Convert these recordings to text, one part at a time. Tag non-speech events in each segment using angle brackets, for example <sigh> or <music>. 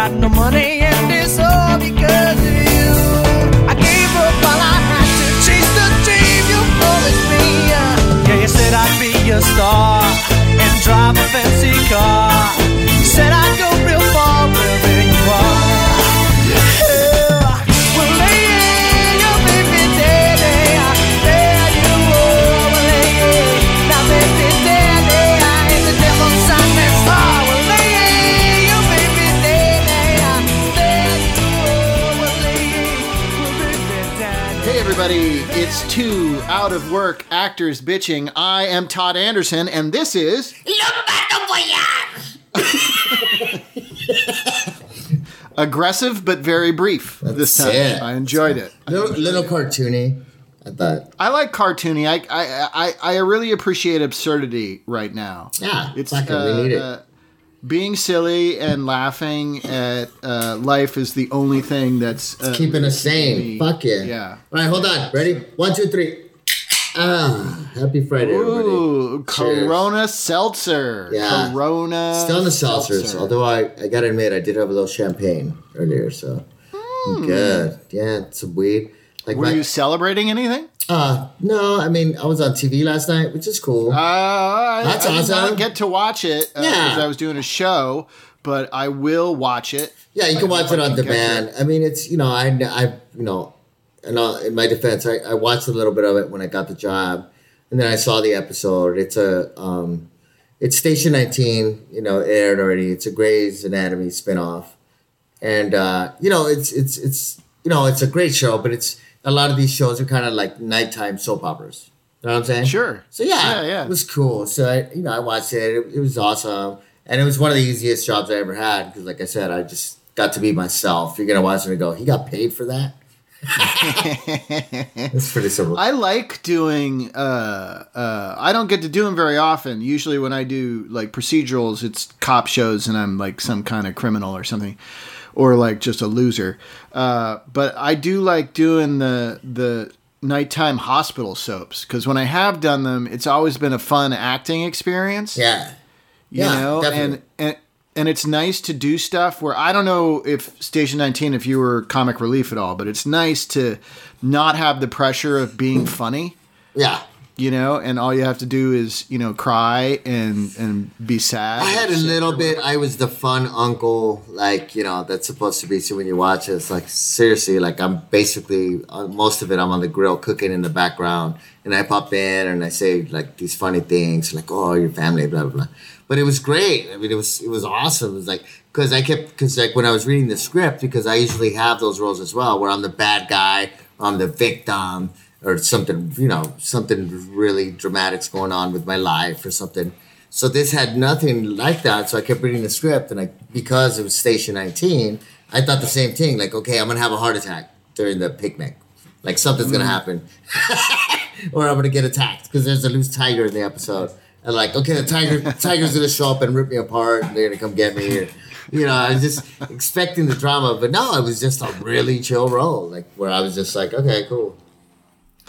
got no money and it's all because of you. I gave up while I had to chase the dream you promised me. Yeah, you said I'd be a star out of work actors bitching. I am Todd Anderson, and this is aggressive but very brief this time. it. I enjoyed it. Little, little cartoony. I thought. I like cartoony. I I, I I really appreciate absurdity right now. Yeah, It's fuck it, uh, we need it. uh, being silly and laughing at uh, life is the only thing that's uh, Keeping us sane. me- Fuck yeah. yeah. All right, hold on. Ready? One, two, three. Ah, happy Friday, everybody. Ooh, Cheers. Corona seltzer. Yeah. Corona. Still on the seltzers, seltzer. although I, I gotta admit, I did have a little champagne earlier, so I'm good. Yeah, some weed. Like. Were my, you celebrating anything? uh, no, I mean, I was on TV last night, which is cool. Uh, I, That's I did not get to watch it uh, Yeah. because I was doing a show, but I will watch it. Yeah, you can watch it on demand. I mean, it's you know, I, I you know, and uh, in my defense, I, I watched a little bit of it when I got the job, and then I saw the episode. It's a um, it's Station 19. You know, aired already. It's a Grey's Anatomy spinoff, and uh, you know, it's it's it's you know, it's a great show, but it's a lot of these shows are kind of like nighttime soap operas. You know what I'm saying? Sure. So yeah, Yeah, yeah. it was cool. So I, you know, I watched it. it. It was awesome, and it was one of the easiest jobs I ever had because, like I said, I just got to be myself. You're gonna watch it and go, "He got paid for that." <laughs> it's pretty simple. I like doing. Uh, uh, I don't get to do them very often. Usually, when I do like procedurals, it's cop shows, and I'm like some kind of criminal or something, or like just a loser. Uh, but I do like doing the the nighttime hospital soaps because when I have done them, it's always been a fun acting experience. yeah, you Yeah, know definitely. and and and it's nice to do stuff where i don't know if station 19 if you were comic relief at all but it's nice to not have the pressure of being funny yeah. you know and all you have to do is you know cry and and be sad I had a little bit. I was the fun uncle, like you know, that's supposed to be. So when you watch it, it's like seriously, like I'm basically uh, most of it. I'm on the grill cooking in the background, and I pop in and I say like these funny things, like "Oh, your family," blah blah blah. But it was great. I mean, it was it was awesome. It was like because I kept because like when I was reading the script, because I usually have those roles as well, where I'm the bad guy, I'm the victim, or something you know something really dramatic's going on with my life or something. So this had nothing like that. So I kept reading the script, and I because it was Station 19, I thought the same thing. Like, okay, I'm gonna have a heart attack during the picnic. Like something's gonna mm. happen, <laughs> or I'm gonna get attacked because there's a loose tiger in the episode. And like, okay, the tiger <laughs> tiger's gonna show up and rip me apart. And they're gonna come get me. Or, you know, I was just expecting the drama, but no, it was just a really chill role. Like where I was just like, okay, cool.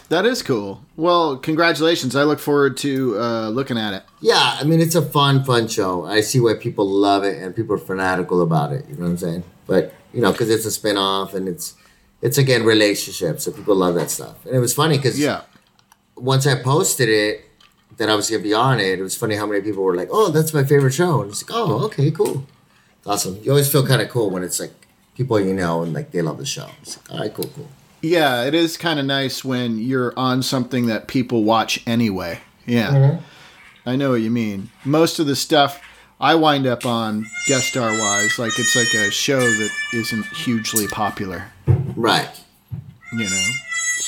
that is cool well congratulations i look forward to uh, looking at it Yeah, I mean it's a fun, fun show. I see why people love it and people are fanatical about it. You know what I'm saying? But you know, because it's a spin-off and it's it's again relationships, so people love that stuff. And it was funny because yeah once I posted it that I was gonna be on it, it was funny how many people were like, "Oh, that's my favorite show," and it's like, "Oh, okay, cool, awesome." You always feel kind of cool when it's like people you know and like they love the show. It's like, all right, cool, cool. yeah it is kind of nice when you're on something that people watch anyway yeah Mm-hmm. I know what you mean. Most of the stuff I wind up on guest star wise, like it's like a show that isn't hugely popular, Right. you know.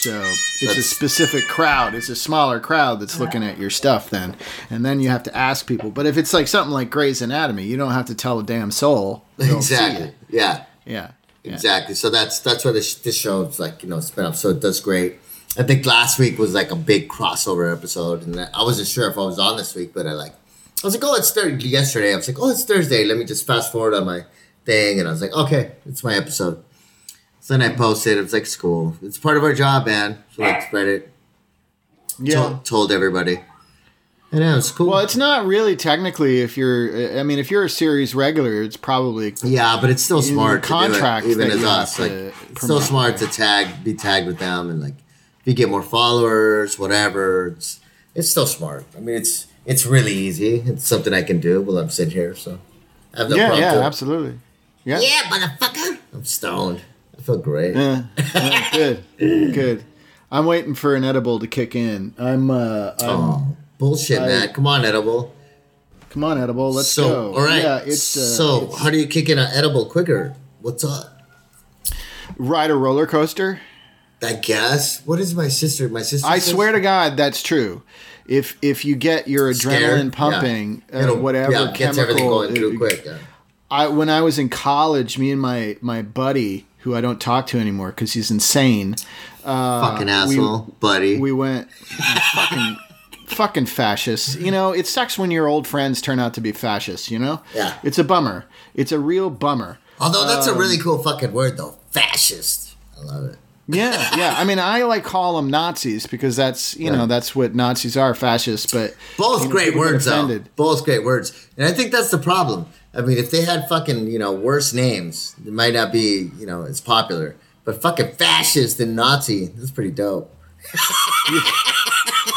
So it's a specific crowd. It's a smaller crowd that's looking at your stuff then, and then you have to ask people. But if it's like something like Grey's Anatomy, you don't have to tell a damn soul. Exactly. it. Yeah. Yeah. yeah. Exactly. So that's that's why this this show is like you know spin off. So it does great. I think last week was like a big crossover episode, and I wasn't sure if I was on this week, but I like I was like, oh, it's Thursday. Yesterday, I was like, oh, it's Thursday. Let me just fast forward on my thing, and I was like, okay, it's my episode. So then I posted. It was like, school. It's part of our job, man. So like spread it. Yeah. Told, told everybody. I know it's cool. Well, it's not really technically. If you're, I mean, if you're a series regular, it's probably yeah, but it's still smart the to do it, even as us. Like, to it's still smart to tag, be tagged with them, and like if you get more followers, whatever. It's it's still smart. I mean, it's it's really easy. It's something I can do while I'm sitting here. So I have no yeah, problem. yeah, to absolutely. Yeah, Yeah, motherfucker. I'm stoned. I feel great. Yeah, yeah, good, <laughs> good. I'm waiting for an edible to kick in. I'm, uh, I'm Oh, bullshit, I- man. Come on, edible. come on, edible, let's so, go. all right. Yeah, it's uh, so, it's- how do you kick in an edible quicker? What's up? ride a roller coaster. I guess. What is my sister? My sister. I says- swear to God, that's true. If if you get your Scared? adrenaline Yeah. pumping, uh, It'll- whatever yeah, gets chemical, everything going through it- quick. Yeah. I when I was in college, me and my my buddy, who I don't talk to anymore because he's insane. Uh, fucking we- asshole, buddy. We went fucking fucking fascists. You know, it sucks when your old friends turn out to be fascists. You know, Yeah. it's a bummer. It's a real bummer. Although that's um, a really cool fucking word, though. Fascist. I love it. Yeah, yeah. I mean, I like call them Nazis because that's you know that's what Nazis are, fascists. But Both you know, great words, though. Both great words. And I think that's the problem. I mean, if they had fucking, you know, worse names, it might not be, you know, as popular. But fucking fascist and Nazi, that's pretty dope. <laughs>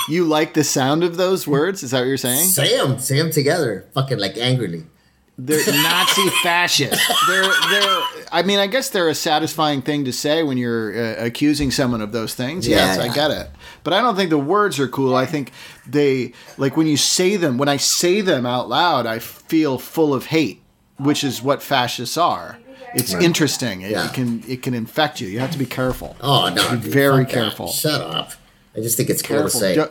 You like the sound of those words? Is that what you're saying? Say them, say them together, fucking like angrily. They're Nazi <laughs> fascist. They're they're. I mean, I guess they're a satisfying thing to say when you're uh, accusing someone of those things. Yeah, yes, I get it. But I don't think the words are cool. I think they like when you say them. When I say them out loud, I feel full of hate, which is what fascists are. It's interesting. It, Yeah. it can it can infect you. You have to be careful. Oh, no. Very careful. Shut up. I just think it's cool Careful. to say.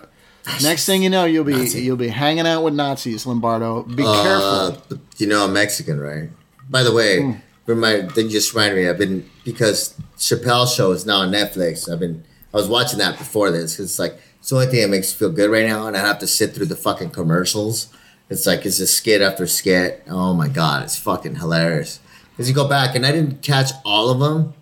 Next thing you know, you'll be Nazi. you'll be hanging out with Nazis, Lombardo. Be Uh, careful. you know I'm Mexican, right? By the way, Hmm. remind they just reminded me. I've been because Chappelle show is now on Netflix. I've been I was watching that before this it's like it's the only thing that makes me feel good right now, and I have to sit through the fucking commercials. It's like it's a skit after skit. Oh my god, it's fucking hilarious. Because you go back and I didn't catch all of them,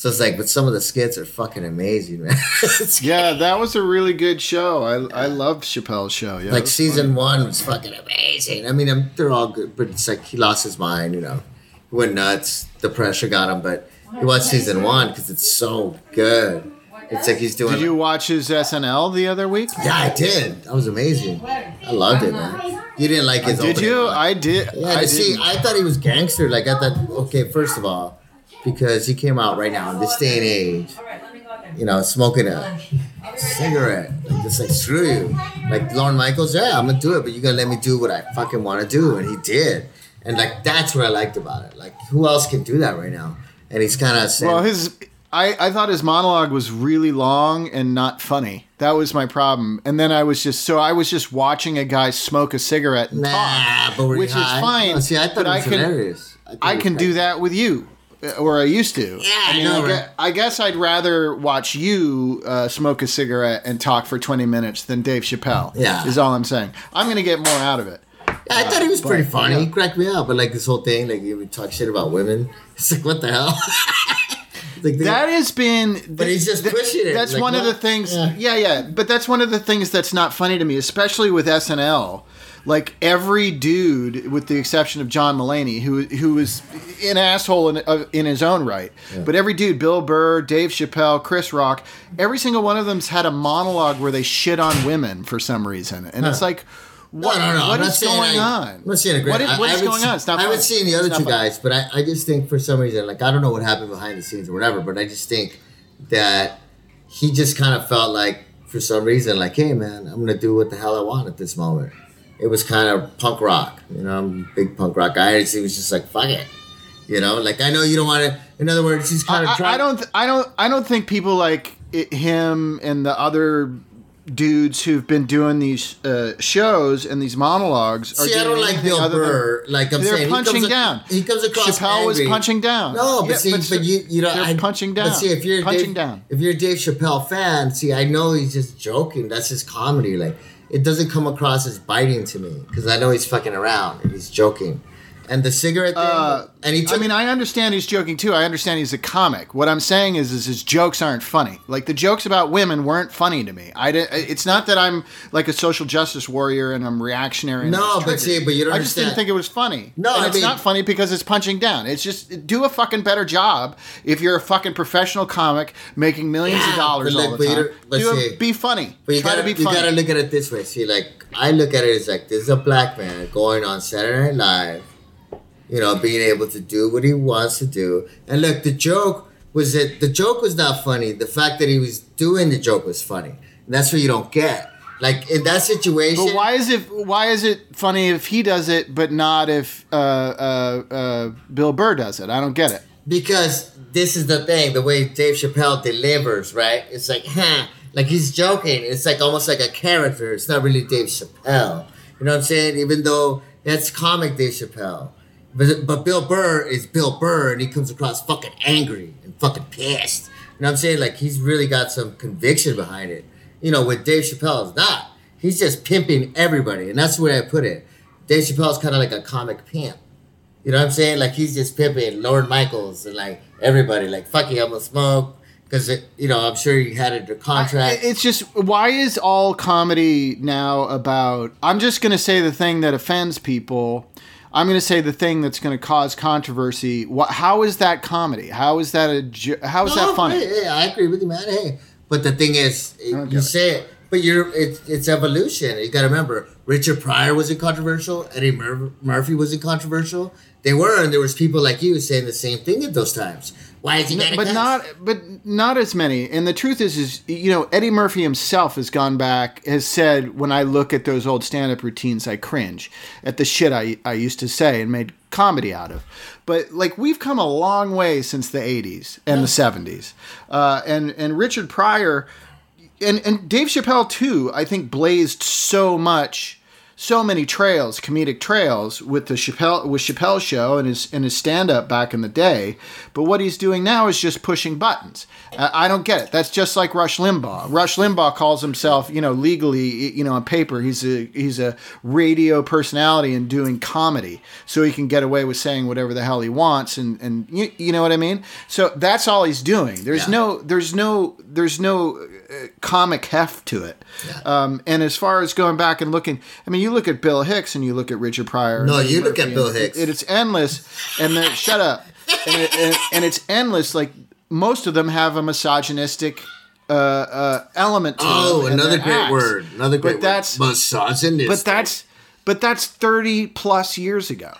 so it's like, but some of the skits are fucking amazing, man. <laughs> Yeah, that was a really good show. I I love Chappelle's show. Yeah, like season one was fucking amazing. I mean, um they're all good, but it's like he lost his mind. You know, he went nuts. The pressure got him, but he watched season one because it's so good. It's like he's doing. Did you watch his SNL the other week? Yeah, I did. That was amazing. I loved it, man. You didn't like his. Did you? line. I did. Yeah, I see. I thought he was gangster. Like I thought, okay, first of all, because he came out right now in this day and age, you know, smoking a cigarette, like, just like screw you. Like Lorne Michaels, yeah, I'm gonna do it, but you gotta let me do what I fucking want to do, and he did. And like that's what I liked about it. Like who else can do that right now? And he's kind of saying, Well, his. I, I thought his monologue was really long and not funny. That was my problem. And then I was just so I was just watching a guy smoke a cigarette and nah, talk, but we're which is fine. See, I thought it I was can hilarious. thought I it can do that with you, or I used to. Yeah, I know, I, right? guess, I guess I'd rather watch you uh, smoke a cigarette and talk for twenty minutes than Dave Chappelle. Yeah. is all I'm saying. I'm gonna get more out of it. Yeah, I thought he was pretty but, funny. yeah. He cracked me up, but like this whole thing, like he would talk shit about women. <laughs> It's like what the hell? It's <laughs> like, That has been. But he's just pushing it. That's Like, one of the things. Yeah. Yeah. yeah, But that's one of the things that's not funny to me, especially with SNL. Like every dude, with the exception of John Mulaney, who who is an asshole in, uh, in his own right, but every dude, Bill Burr, Dave Chappelle, Chris Rock, every single one of them's had a monologue where they shit on women for some reason, and it's like, what, no, no, no. what is going I, on? I'm not saying a great. What is, what I is going seen- on? It's not. I haven't seen the other two funny. guys, but I, I just think for some reason, like I don't know what happened behind the scenes or whatever, but I just think that he just kind of felt like for some reason, like, hey man, I'm gonna do what the hell I want at this moment. It was kind of punk rock, you know. I'm a big punk rock guy. He was just like, fuck it, you know. Like I know you don't want to. In other words, he's kind of I, trying. I don't. th- I don't. I don't think people like it, him and the other dudes who've been doing these uh, shows and these monologues. Are See, I don't like Bill other than- Burr. Like I'm They're saying, punching he comes, down. He comes across. Chappelle was punching down. No, but Yeah, see, but, you you know, I, punching But down. see, if you're Punching Dave, down. if you're a Dave Chappelle fan, see, I know he's just joking. That's his comedy. Like it doesn't come across as biting to me because I know he's fucking around and he's joking. And the cigarette thing. Uh, and he took. I mean, I understand he's joking too. I understand he's a comic. What I'm saying is, is his jokes aren't funny. Like the jokes about women weren't funny to me. I didn't. It's not that I'm like a social justice warrior and I'm reactionary. and No, but see, but you don't I just didn't think it was funny. No, and I it's mean- not funny because it's punching down. It's just do a fucking better job if you're a fucking professional comic making millions of dollars but all the time. don't- Do a- see- be funny. But you Try gotta, to be you funny. gotta look at it this way. See, like I look at it as like this is a black man going on Saturday Night Live, you know, being able to do what he wants to do. And look, the joke was that the joke was not funny. The fact that he was doing the joke was funny. And that's what you don't get. Like in that situation. But why is it why is it funny if he does it, but not if uh, uh, uh, Bill Burr does it? I don't get it. Because this is the thing, the way Dave Chappelle delivers, right? It's like, huh, like he's joking. It's like almost like a character. It's not really Dave Chappelle. You know what I'm saying? Even though that's comic Dave Chappelle. But, but Bill Burr is Bill Burr and he comes across fucking angry and fucking pissed. You know what I'm saying? Like he's really got some conviction behind it. You know, with Dave Chappelle is not. He's just pimping everybody. And that's the way I put it. Dave Chappelle's kind of like a comic pimp. You know what I'm saying? Like he's just pimping Lorne Michaels and like everybody. Like fuck you, I'm gonna smoke because you know I'm sure you had it your contract. It's just why is all comedy now about? I'm just going to say the thing that offends people. I'm going to say the thing that's going to cause controversy. What? How is that comedy? How is that a? How is that funny? Hey, hey, I agree with you, man. Hey, but the thing is, it- you it. say it, but you're it's it's evolution. You got to remember, Richard Pryor wasn't controversial. Eddie Mur- Murphy wasn't controversial. They were, and there was people like you saying the same thing at those times. Why is he but not but not as many. And the truth is is you know eddie murphy himself has gone back has said when i look at those old stand-up routines i cringe at the shit i, I used to say and made comedy out of. But like we've come a long way since the 80s and the 70s uh, and and richard pryor and and dave chappelle too i think blazed so much so many trails, comedic trails with the Chappelle with Chappelle's show and his and his stand up back in the day. But what he's doing now is just pushing buttons. Uh, I don't get it. That's just like Rush Limbaugh. Rush Limbaugh calls himself, you know, legally, you know, on paper, he's a he's a radio personality and doing comedy, so he can get away with saying whatever the hell he wants, and and you, you know what I mean. So that's all he's doing. There's Yeah. no there's no there's no comic heft to it. Um, and as far as going back and looking, I mean, you look at Bill Hicks and you look at Richard Pryor. No, you look at Bill Hicks. It, it's endless, and then shut up. And, it, and, and it's endless. Like most of them have a misogynistic uh, uh, element to Oh, another great acts. word. Another great but that's word. Misogynistic. but that's but that's 30 plus years ago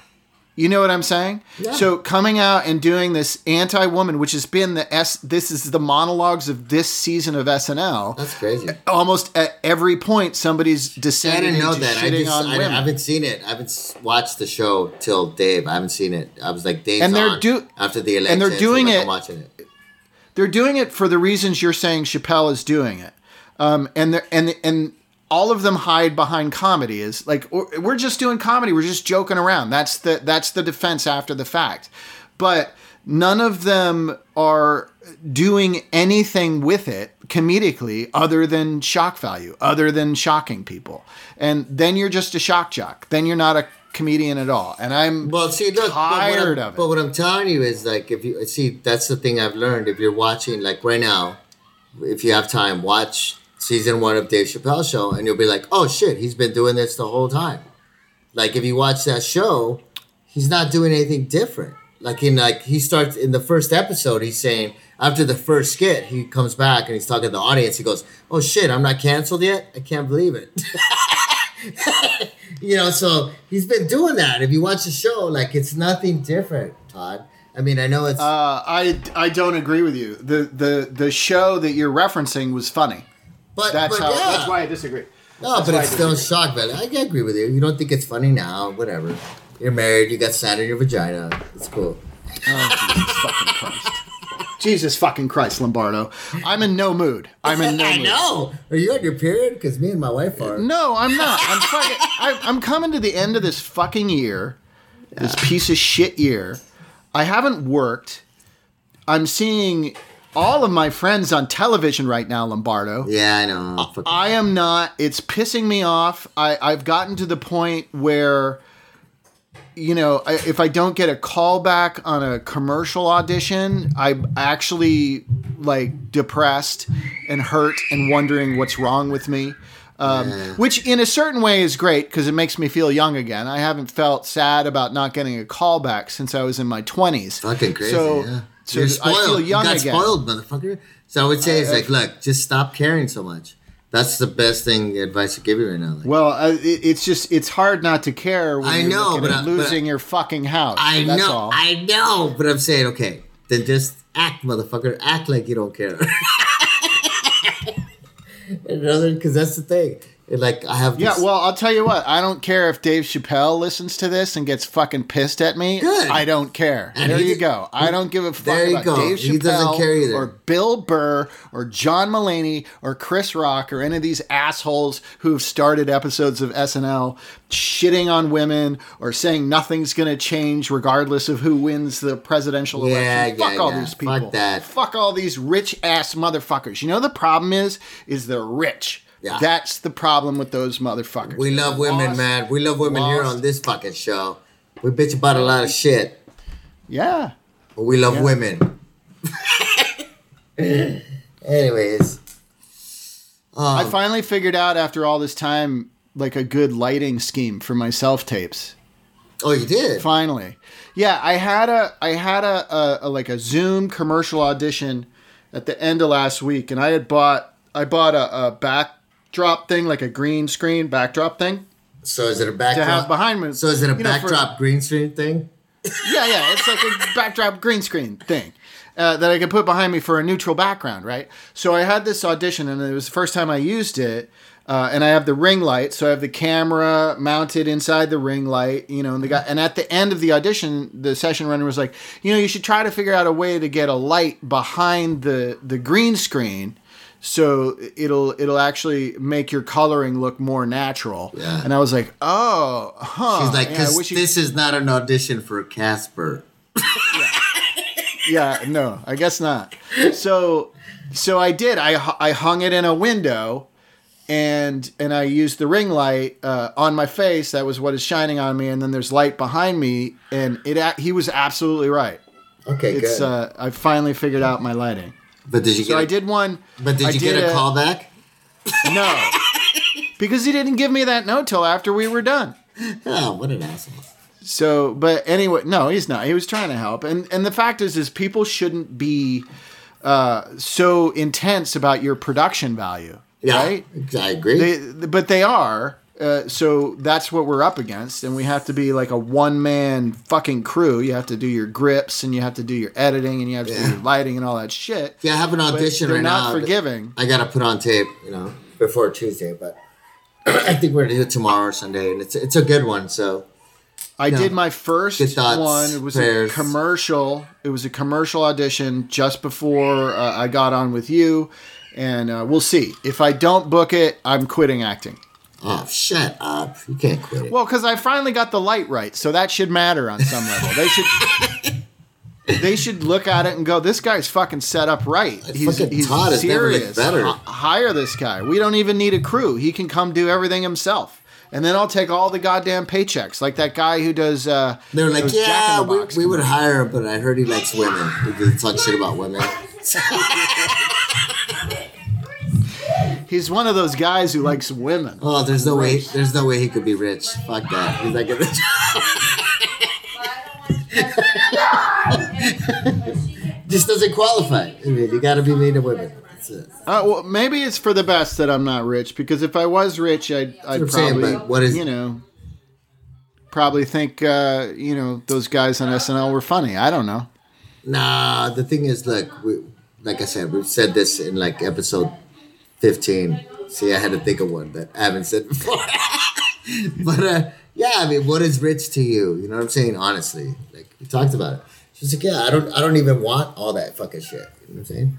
you know what i'm saying Yeah. so coming out and doing this anti-woman which has been the s this is the monologues of this season of snl That's crazy. almost at every point somebody's I didn't know that. I just on I, haven't seen it. I haven't watched the show till Dave. I haven't seen it. I was like Dave's And they're do- after the election. And they're doing I'm like, it- I'm watching it. they're doing it for the reasons you're saying Chappelle is doing it, um, and they're, and and all of them hide behind comedy. Is like we're just doing comedy. We're just joking around. That's the that's the defense after the fact, but none of them are doing anything with it comedically other than shock value, other than shocking people. And then you're just a shock jock. Then you're not a comedian at all. And I'm Well, see, look, tired but what, of it. but what I'm telling you is like, if you see, that's the thing I've learned. If you're watching, like right now, if you have time, watch season one of Dave Chappelle show, and you'll be like, oh shit, he's been doing this the whole time. Like if you watch that show, he's not doing anything different. Like in like he starts in the first episode, he's saying after the first skit, he comes back and he's talking to the audience. He goes, "Oh shit, I'm not canceled yet. I can't believe it." <laughs> you know, so he's been doing that. If you watch the show, like it's nothing different, Todd. I mean, I know it's Uh, I I don't agree with you. The the the show that you're referencing was funny. But That's but how. yeah. That's why I disagree. No, That's but it's still disagree. shock value. I agree with you. You don't think it's funny now, whatever. You're married, you got sand in your vagina. It's cool. Oh, Jesus fucking Christ. <laughs> Jesus fucking Christ, Lombardo. I'm in no mood. I'm in no <laughs> I mood. know. Are you on your period? Because me and my wife are. No, I'm not. I'm <laughs> fucking. I, I'm coming to the end of this fucking year. This piece of shit year. I haven't worked. I'm seeing all of my friends on television right now, Lombardo. Yeah, I know. I am not. It's pissing me off. I, I've gotten to the point where, you know, I, if I don't get a call back on a commercial audition, I'm actually like depressed and hurt and wondering what's wrong with me. Um, Which, in a certain way, is great because it makes me feel young again. I haven't felt sad about not getting a call back since I was in my 20s. Fucking crazy. So, yeah. So You're I spoiled. feel young you got again. spoiled, motherfucker. So I would say it's like, look, just stop caring so much. That's the best thing advice I give you right now. Like, Well, uh, it, it's just it's hard not to care when I you're know, but I- but losing your fucking house. I That's know, all. I know, but I'm saying, okay, then just act, motherfucker. Act like you don't care. <laughs> Because that's the thing. Like I have. Yeah, this- well, I'll tell you what. I don't care if Dave Chappelle listens to this and gets fucking pissed at me. Good. I don't care. And there he you go. I don't give a fuck There you about go. Dave Chappelle He doesn't care either. or Bill Burr or John Mulaney or Chris Rock or any of these assholes who've started episodes of SNL shitting on women or saying nothing's going to change regardless of who wins the presidential Yeah, election. Fuck yeah, all yeah. these people. Fuck that. Fuck all these rich ass motherfuckers. You know the problem is is they're rich. Yeah. That's the problem with those motherfuckers. we love women, Lost. man. We love women here on this fucking show. We bitch about a lot of shit, Yeah. but we love Yeah. women. <laughs> Anyways. I Um, finally figured out after all this time like a good lighting scheme for my self tapes. oh, you did? Finally. Yeah, I had a I had a, a, a like a Zoom commercial audition at the end of last week and I had bought I bought a, a backdrop thing like a green screen backdrop thing So is it a backdrop? to backdrop? have behind me. So is it a you know, for- backdrop green screen thing? Yeah, yeah, it's like a backdrop green screen thing uh, that I could put behind me for a neutral background, right? So I had this audition, and it was the first time I used it. Uh, and I have the ring light, so I have the camera mounted inside the ring light, you know. And the guy, and at the end of the audition, the session runner was like, you know, you should try to figure out a way to get a light behind the the green screen, so it'll it'll actually make your coloring look more natural. Yeah. And I was like, oh, huh. She's like, yeah, because you- this is not an audition for Casper. yeah, yeah, no, I guess not. So, so I did. I I hung it in a window, and and I used the ring light uh, on my face. That was what is shining on me, and then there's light behind me, and it. He was absolutely right. Okay, It's. good. Uh, I finally figured out my lighting. But did you So get? I a- did one. But did I you get a call back? No, <laughs> because he didn't give me that note till after we were done. Oh, what an asshole! So, but anyway, no, he's not. He was trying to help, and and the fact is, is people shouldn't be uh, so intense about your production value, Yeah, right? I agree. They, but they are. Uh, so that's what we're up against, and we have to be like a one man fucking crew. You have to do your grips, and you have to do your editing, and you have to Yeah. do your lighting, and all that shit. yeah, I have an But audition they're right not now. forgiving. I gotta put on tape, you know, before Tuesday, but <clears throat> I think we're gonna do it tomorrow or Sunday, and it's it's a good one. So I Yeah. did my first thoughts, one. It was prayers. a commercial. It was a commercial audition just before uh, I got on with you, and uh, we'll see. If I don't book it, I'm quitting acting. Oh, shut up! You can't quit it. Well, because I finally got the light right, so that should matter on some level. They should. <laughs> They should look at it and go, "This guy's fucking set up right. He's, he's Todd serious. better." H- hire this guy. We don't even need a crew. He can come do everything himself, and then I'll take all the goddamn paychecks, like that guy who does. Uh, they were like, those Jack in yeah, the we, Box we would hire him, but I heard he likes women. He did talk shit about women. <laughs> <laughs> He's one of those guys who likes women. Oh, there's no way. There's no way he could be rich. Fuck that. He's not gonna. <laughs> Just doesn't qualify. I mean, you got to be made of women. That's it. Uh, well, maybe it's for the best that I'm not rich because if I was rich, I'd, I'd what I'm saying, probably, but what is- you know, probably think, uh, you know, those guys on SNL were funny. I don't know. Nah, the thing is, look, we, like I said, we've said this in like episode 15. See, I had to think of one that I haven't said before. <laughs> but uh, yeah, I mean, what is rich to you? You know what I'm saying? Honestly, like we talked about it. She's like, yeah, I don't, I don't even want all that fucking shit. You know what I'm saying?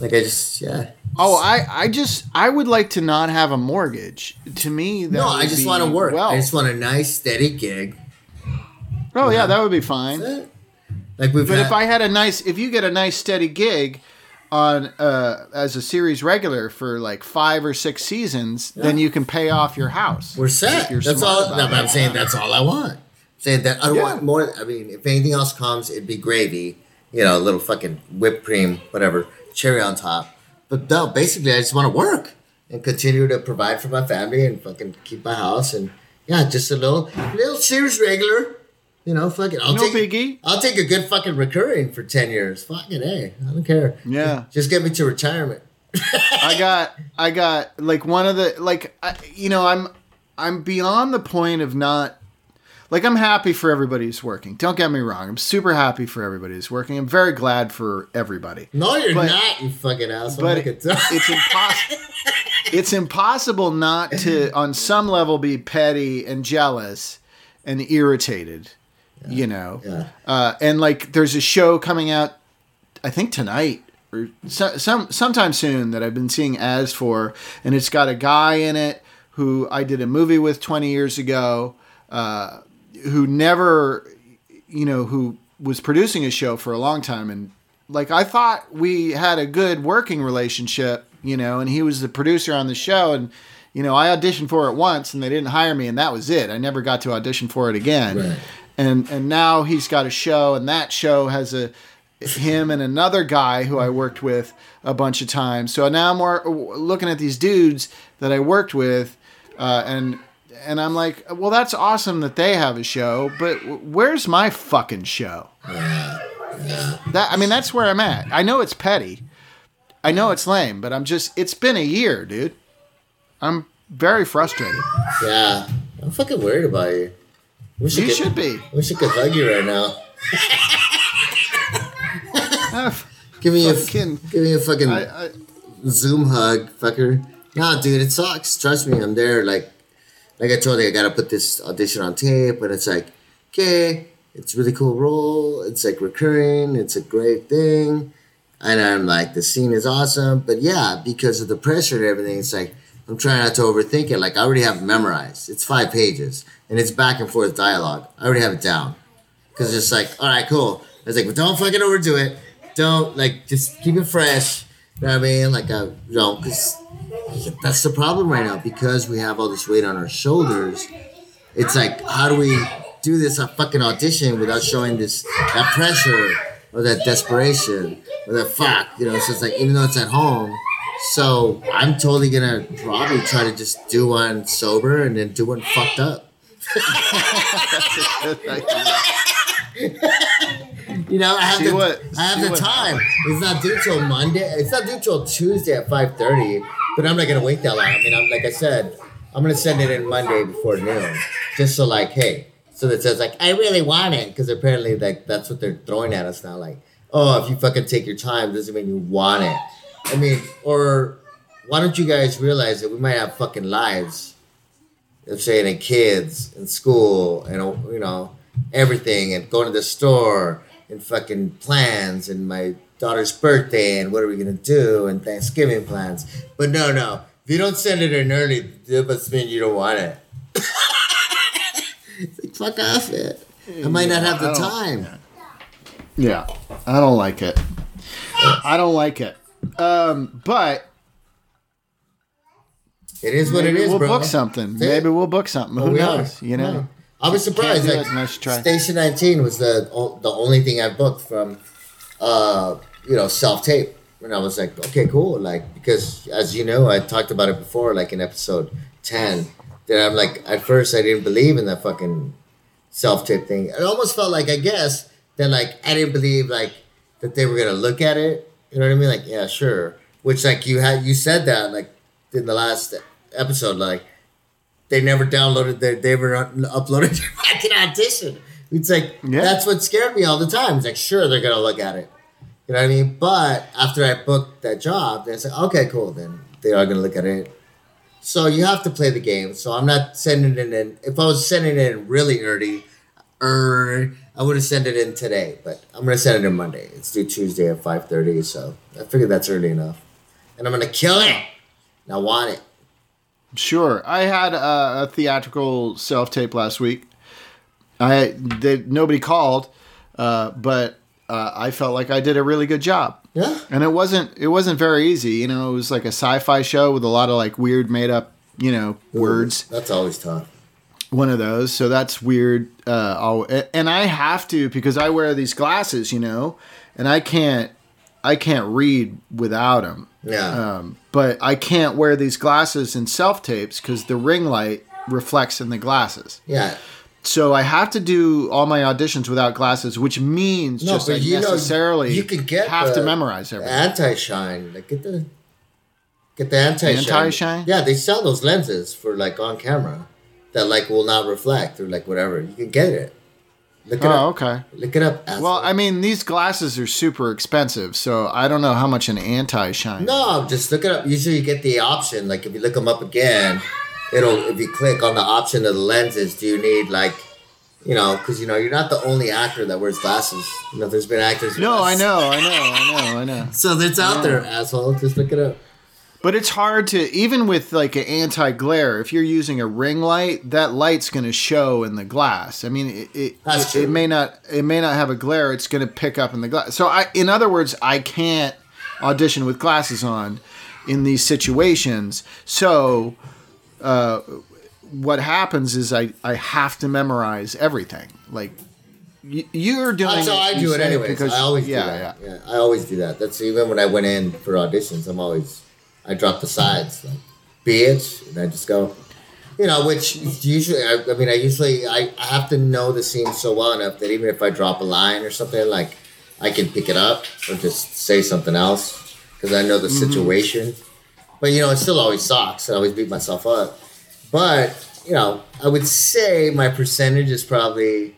Like I just, yeah. Oh, I, I just, I would like to not have a mortgage. To me, that No, I just want to work. Well, I just want a nice, steady gig. oh yeah, that would be fine. That's it. Like we've But had, if I had a nice, if you get a nice steady gig on uh, as a series regular for like five or six seasons, then you can pay off your house. we're set. That's all. No, I'm saying that's all I want. Saying that I don't Yeah. want more. I mean, if anything else comes, it'd be gravy. You know, a little fucking whipped cream, whatever, cherry on top. But no, basically, I just want to work and continue to provide for my family and fucking keep my house and yeah, just a little, little series regular. You know, fucking. I'll No take, biggie. I'll take a good fucking recurring for ten years. Fucking hey, I don't care. Yeah. Just get me to retirement. <laughs> I got I got like one of the like I, you know I'm I'm beyond the point of not like I'm happy for everybody who's working. Don't get me wrong. I'm super happy for everybody who's working. I'm very glad for everybody. No, you're But- not, you fucking asshole. But it- it's impossible. <laughs> It's impossible not to, on some level, be petty and jealous and irritated. You know, Yeah. uh, and like there's a show coming out, I think tonight or so, some sometime soon that I've been seeing ads for, and it's got a guy in it who I did a movie with 20 years ago, uh, who never, you know, who was producing a show for a long time, and like I thought we had a good working relationship, you know, and he was the producer on the show, and you know I auditioned for it once, and they didn't hire me, and that was it. I never got to audition for it again Right. And and now he's got a show and that show has a him and another guy who I worked with a bunch of times. So now I'm more looking at these dudes that I worked with, uh, and and I'm like, well, that's awesome that they have a show, but where's my fucking show? That I mean, that's where I'm at. I know it's petty, I know it's lame, but I'm just. It's been a year, dude. I'm very frustrated. Yeah, I'm fucking worried about you. Wish I You could- should be. Wish I could hug you right now. <laughs> Give me Fucking- a give me a fucking I, I, Zoom hug, fucker. Nah, dude, it sucks. Trust me, I'm there. Like, like I told you, I gotta put this audition on tape, and it's like, okay, it's a really cool role. It's like recurring. It's a great thing, and I'm like, the scene is awesome. But yeah, because of the pressure and everything, it's like I'm trying not to overthink it. Like I already have memorized. It's five pages, and it's back and forth dialogue. I already have it down. Cause it's like, all right, cool. I was like, but don't fucking overdo it. Don't like, just keep it fresh. You know what I mean? Like, uh, you know, cause that's the problem right now because we have all this weight on our shoulders. It's like, how do we do this a fucking audition without showing this that pressure or that desperation or that fuck? You know, so it's like even though it's at home. So I'm totally gonna probably try to just do one sober and then do one fucked up. You know, I have See the what- I have the what time. It's not due till Monday. It's not due till Tuesday at five thirty. But I'm not gonna wait that long. I mean, I'm like I said, I'm gonna send it in Monday before noon, just so like, hey, so that says like, I really want it, because apparently like that's what they're throwing at us now. Like, oh, if you fucking take your time, doesn't mean you want it. I mean, or why don't you guys realize that we might have fucking lives? I'm saying, and kids, and school, and you know, everything, and going to the store, and fucking plans, and my daughter's birthday, and what are we gonna do, and Thanksgiving plans. But no, no, if you don't send it in early, that must mean you don't want it. It's <laughs> like, fuck off it. I might not have the I don't- time. Yeah, I don't like it. I don't like it. Um, but It is what maybe it is, we'll bro. book something. See? Maybe we'll book something. Who We are. knows? You know. Yeah. I was surprised. Like, it. Station 19 was the the only thing I booked from, uh, you know, self tape. And I was like, okay, cool. Like, because as you know, I talked about it before, like in episode 10, that I'm like, at first I didn't believe in that fucking self tape thing. It almost felt like, I guess, that like, I didn't believe like that they were going to look at it. You know what I mean? Like, yeah, sure. Which, like, you had, you said that, like, in the last episode, like, they never downloaded their, they never un- uploaded their <laughs> fucking audition. It's like, Yeah. that's what scared me all the time. It's like, sure, they're going to look at it. You know what I mean? But after I booked that job, they said, okay, cool, then they are going to look at it. So you have to play the game. So I'm not sending it in. If I was sending it in really early, er, I would have sent it in today. But I'm going to send it in Monday. It's due Tuesday at 5.30. So I figured that's early enough. And I'm going to kill it. And I want it. Sure. I had a, a theatrical self tape last week. I they, nobody called, uh, but uh, I felt like I did a really good job. Yeah. And it wasn't it wasn't very easy. You know, it was like a sci-fi show with a lot of like weird made up you know words. That's always tough. one of those, so that's weird. Uh, I'll, and I have to because I wear these glasses, you know, and I can't I can't read without them. Yeah. Um, but I can't wear these glasses in self tapes because the ring light reflects in the glasses. yeah. So I have to do all my auditions without glasses, which means No, just I you know, necessarily you can get have to memorize everything. Anti shine. Like get the get the anti shine. Anti-shine? Yeah, they sell those lenses for like on camera that like will not reflect or like whatever. You can get it. Look it Oh, up. okay. Look it up. asshole. Well, I mean, these glasses are super expensive, so I don't know how much an anti shine. No, just look it up. Usually you get the option. Like if you look them up again, it'll if you click on the option of the lenses. Do you need like, you know, because you know you're not the only actor that wears glasses. You know, there's been actors. No, I know, I know, I know, I know. <laughs> So it's out there, asshole. Just look it up. But it's hard to even with like an anti glare. If you're using a ring light, that light's going to show in the glass. I mean, it it, it, it may not it may not have a glare. It's going to pick up in the glass. So I, in other words, I can't audition with glasses on in these situations. So. Uh, what happens is I, I have to memorize everything. Like you're doing. That's how I do it anyway. anyways. I always yeah, do that. Yeah. Yeah. I always do that. That's even when I went in for auditions. I'm always I drop the sides like bitch, and I just go. You know, which usually I, I mean I usually I, I have to know the scene so well enough that even if I drop a line or something like I can pick it up or just say something else because I know the mm-hmm. situation. But you know, it still always sucks. I always beat myself up. But you know, I would say my percentage is probably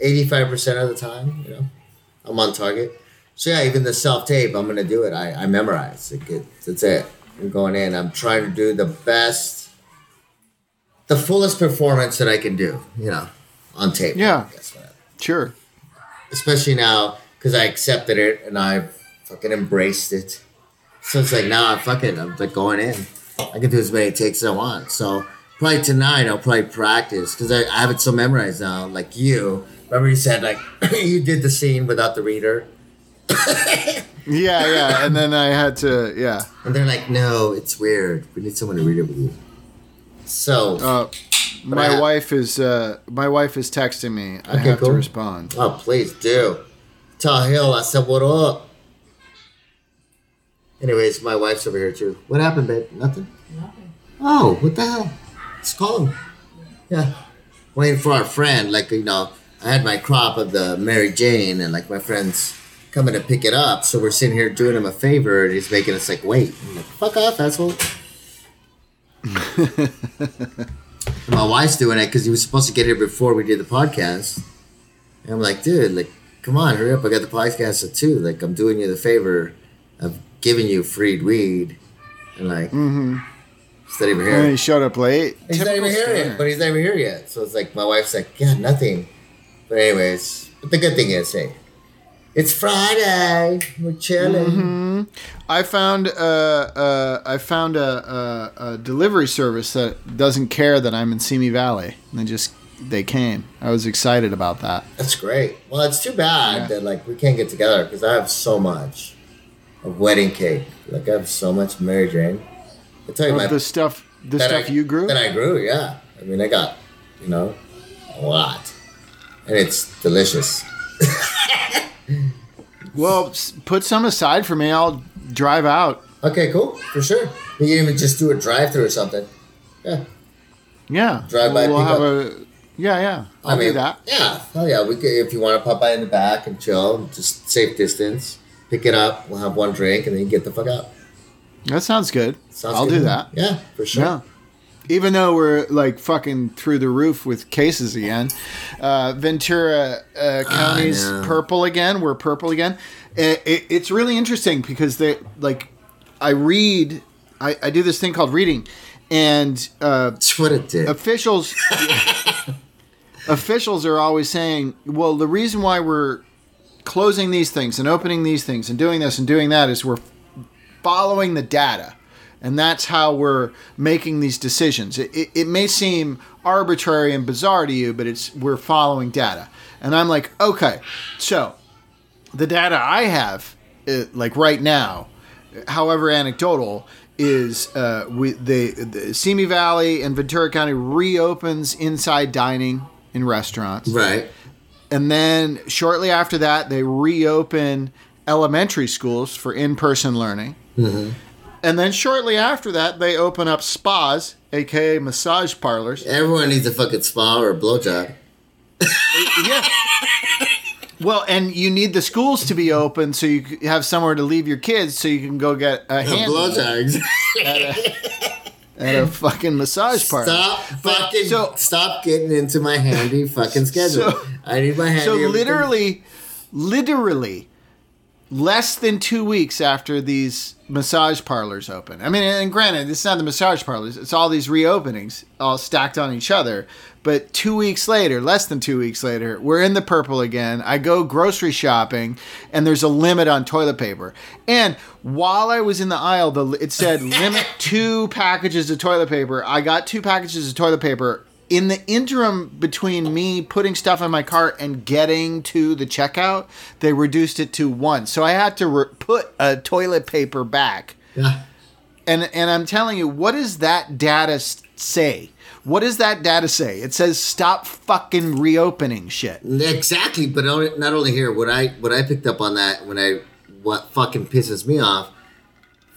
eighty-five percent of the time. You know, I'm on target. So yeah, even the self tape, I'm gonna do it. I, I memorize. Like it, that's it. I'm going in. I'm trying to do the best, the fullest performance that I can do. You know, on tape. Yeah. I. Sure. Especially now because I accepted it and I've fucking embraced it. So it's like now I fucking I'm like going in. I can do as many takes as I want. So probably tonight I'll probably practice because I, I have it so memorized now. Like you, remember you said like <clears throat> you did the scene without the reader, <laughs> Yeah, yeah. And then I had to, yeah. and they're like, no, it's weird. We need someone to read it with you. So Uh, my I- wife is uh, my wife is texting me. I have cool. to respond. oh please do tell Hill I said what up. Anyways, my wife's over here too. What happened, babe? Nothing. Nothing. Oh, what the hell? Let's call him. Yeah. Waiting for our friend. Like, you know, I had my crop of the Mary Jane, and like my friend's coming to pick it up. So we're sitting here doing him a favor, and he's making us like wait. I'm like, fuck off, asshole. <laughs> My wife's doing it because he was supposed to get here before we did the podcast. And I'm like, dude, like, come on, hurry up. I got the podcast at two. Like, I'm doing you the favor of giving you free weed. And like, Mm-hmm. he's not even here. And he showed up late. He's not even here yet, but he's not even here yet. So it's like my wife's like, yeah, nothing. But anyways, but the good thing is, hey, it's Friday. We're chilling. I found uh, uh, I found a, a, a delivery service that doesn't care that I'm in Simi Valley. And they just they came. I was excited about that. That's great. Well, it's too bad Yeah. that like we can't get together because I have so much of wedding cake. Like I have so much Mary Jane. I tell you, my the stuff the stuff I, you grew. That I grew, yeah. I mean, I got you know a lot, and it's delicious. <laughs> well, put some aside for me. I'll drive out. Okay, cool, for sure. You can even just do a drive-through or something. Yeah. Yeah. Drive by, We'll pick have up. a. Yeah, yeah. I'll do that. Yeah, hell yeah. We could, if you want to pop by in the back and chill, just safe distance, pick it up. We'll have one drink and then you get the fuck out. That sounds good. Sounds I'll good do that. Yeah, for sure. Yeah. Even though we're like fucking through the roof with cases again, uh, Ventura uh, County's purple again. We're purple again. It, it, it's really interesting because they like, I read, I, I do this thing called reading, and uh, That's what it did. officials <laughs> officials are always saying, well, the reason why we're closing these things and opening these things and doing this and doing that is we're following the data. And that's how we're making these decisions. It, it, it may seem arbitrary and bizarre to you, but it's we're following data. And I'm like, okay, so the data I have, uh, like right now, however anecdotal, is uh, we they the Simi Valley and Ventura County reopens inside dining in restaurants, Right. and then shortly after that they reopen elementary schools for in-person learning, and then shortly after that they open up spas, aka massage parlors. Everyone needs a fucking spa or a blowjob. <laughs> yeah. Well, and you need the schools to be open so you have somewhere to leave your kids so you can go get a A hand blowjob. at a <laughs> fucking massage parlor. Stop fucking. so- stop getting into my handy fucking <laughs> schedule. So- I need my handy. So everything. literally, literally, less than two weeks after these massage parlors open. I mean, and granted, it's not the massage parlors; it's all these reopenings, all stacked on each other. But two weeks later, less than two weeks later, we're in the purple again. I go grocery shopping, and there's a limit on toilet paper. And while I was in the aisle, the it said limit <laughs> two packages of toilet paper. I got two packages of toilet paper in the interim between me putting stuff in my cart and getting to the checkout, they reduced it to one. So I had to re- put a toilet paper back. Yeah. And and I'm telling you, what does that data say? What does that data say? It says stop fucking reopening shit. Exactly, but not not only here. What I what I picked up on that when I what fucking pisses me off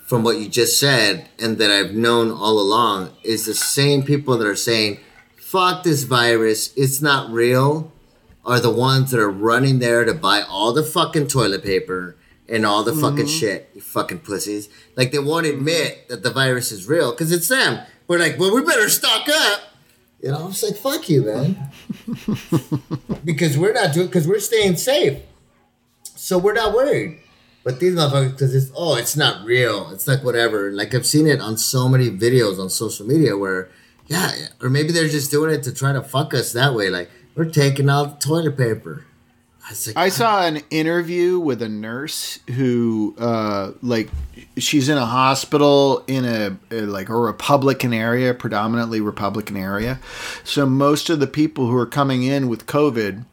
from what you just said and that I've known all along is the same people that are saying, "Fuck this virus, it's not real," are the ones that are running there to buy all the fucking toilet paper and all the mm-hmm. fucking shit. You fucking pussies! Like they won't mm-hmm. admit that the virus is real because it's them. We're like, well, we better stock up. You know, I'm just like, fuck you, man <laughs> because we're not doing because we're staying safe. So we're not worried. But these motherfuckers, because it's oh, it's not real. It's like whatever. Like I've seen it on so many videos on social media where, yeah, or maybe they're just doing it to try to fuck us that way. Like we're taking out the toilet paper. I, like, I saw an interview with a nurse who, uh, like, she's in a hospital in a, a like a Republican area, predominantly Republican area. So most of the people who are coming in with COVID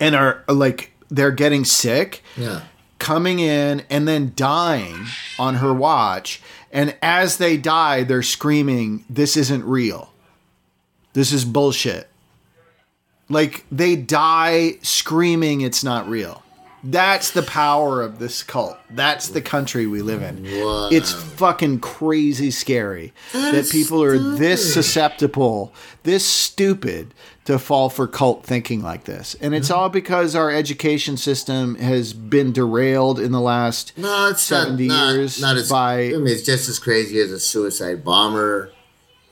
and are like they're getting sick, yeah, coming in and then dying on her watch, and as they die, they're screaming, "This isn't real. This is bullshit." Like they die screaming it's not real. That's the power of this cult. That's the country we live in. Wow. It's fucking crazy scary that people are this susceptible, this stupid to fall for cult thinking like this. And it's all because our education system has been derailed in the last no, it's 70 not, years Not, not as by I mean, it's just as crazy as a suicide bomber.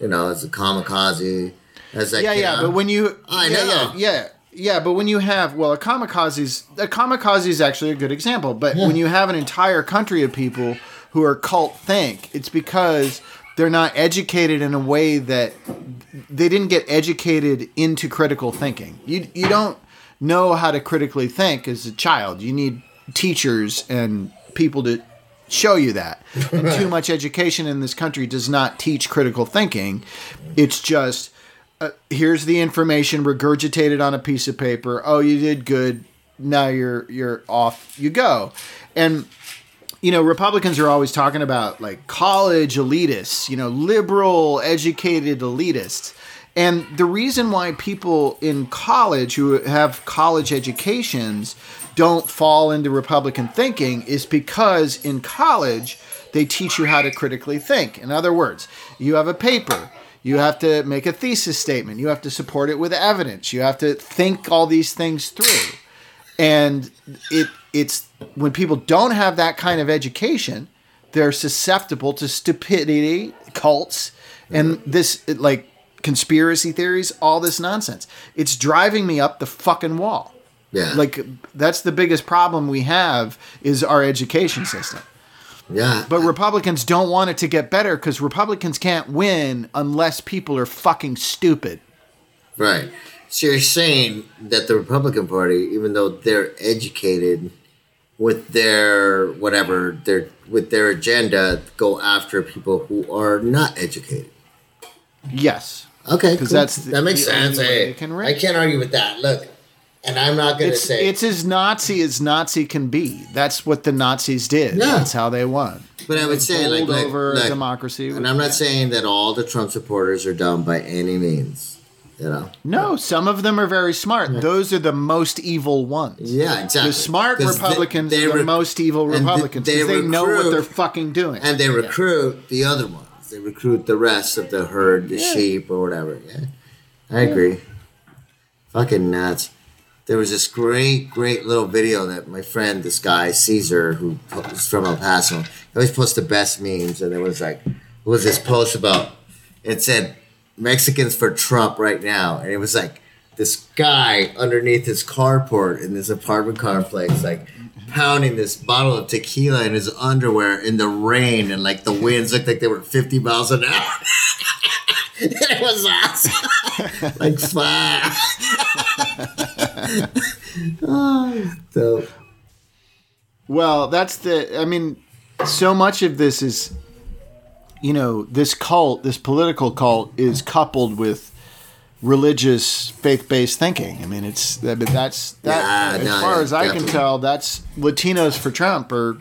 You know, as a kamikaze. As like yeah, yeah. But when you, I yeah, know. yeah, yeah, yeah. But when you have, well, a kamikaze's a kamikaze is actually a good example. But when you have an entire country of people who are cult think, it's because they're not educated in a way that they didn't get educated into critical thinking. You you don't know how to critically think as a child. You need teachers and people to show you that. And <laughs> too much education in this country does not teach critical thinking. It's just uh, here's the information regurgitated on a piece of paper. Oh, you did good. Now you're you're off. You go, and you know Republicans are always talking about like college elitists. You know, liberal educated elitists. And the reason why people in college who have college educations don't fall into Republican thinking is because in college they teach you how to critically think. In other words, you have a paper, you have to make a thesis statement, you have to support it with evidence, you have to think all these things through. And it it's when people don't have that kind of education, they're susceptible to stupidity, cults, and this like conspiracy theories, all this nonsense. It's driving me up the fucking wall. yeah, Like that's the biggest problem we have is our education system. yeah. But Republicans don't want it to get better because Republicans can't win unless people are fucking stupid. Right. So you're saying that the Republican Party, even though they're educated with their whatever, their with their agenda, go after people who are not educated. Yes. Okay, 'Cause cool. that's the- that makes sense. they can I can't argue with that. Look, and I'm not gonna It's say it's as Nazi as Nazi can be. That's what the Nazis did. Yeah. That's how they won. But I would say, like, like, over like- democracy. and I'm not saying that all the Trump supporters are dumb by any means. You know. No, some of them are very smart. Those are the most evil ones. Yeah, exactly. The smart Republicans they are the most evil Republicans they because they, know what they're fucking doing. and they recruit the other ones. They recruit the rest of the herd, the Yeah. sheep or whatever. Yeah, I agree. Fucking nuts. There was this great, great little video that my friend, this guy Caesar, who is from El Paso, he always posts the best memes, and it was like, it was this post about? It said Mexicans for Trump right now, and it was like this guy underneath his carport in this apartment complex, like pounding this bottle of tequila in his underwear in the rain, and like the winds looked like they were fifty miles an hour. <laughs> it was awesome, <laughs> like fire. <laughs> oh. Well, that's the. I mean, so much of this is, you know, this cult, this political cult, is coupled with religious, faith-based thinking. I mean, it's. Mean, that's that. As far yeah, as I can tell, that's Latinos for Trump or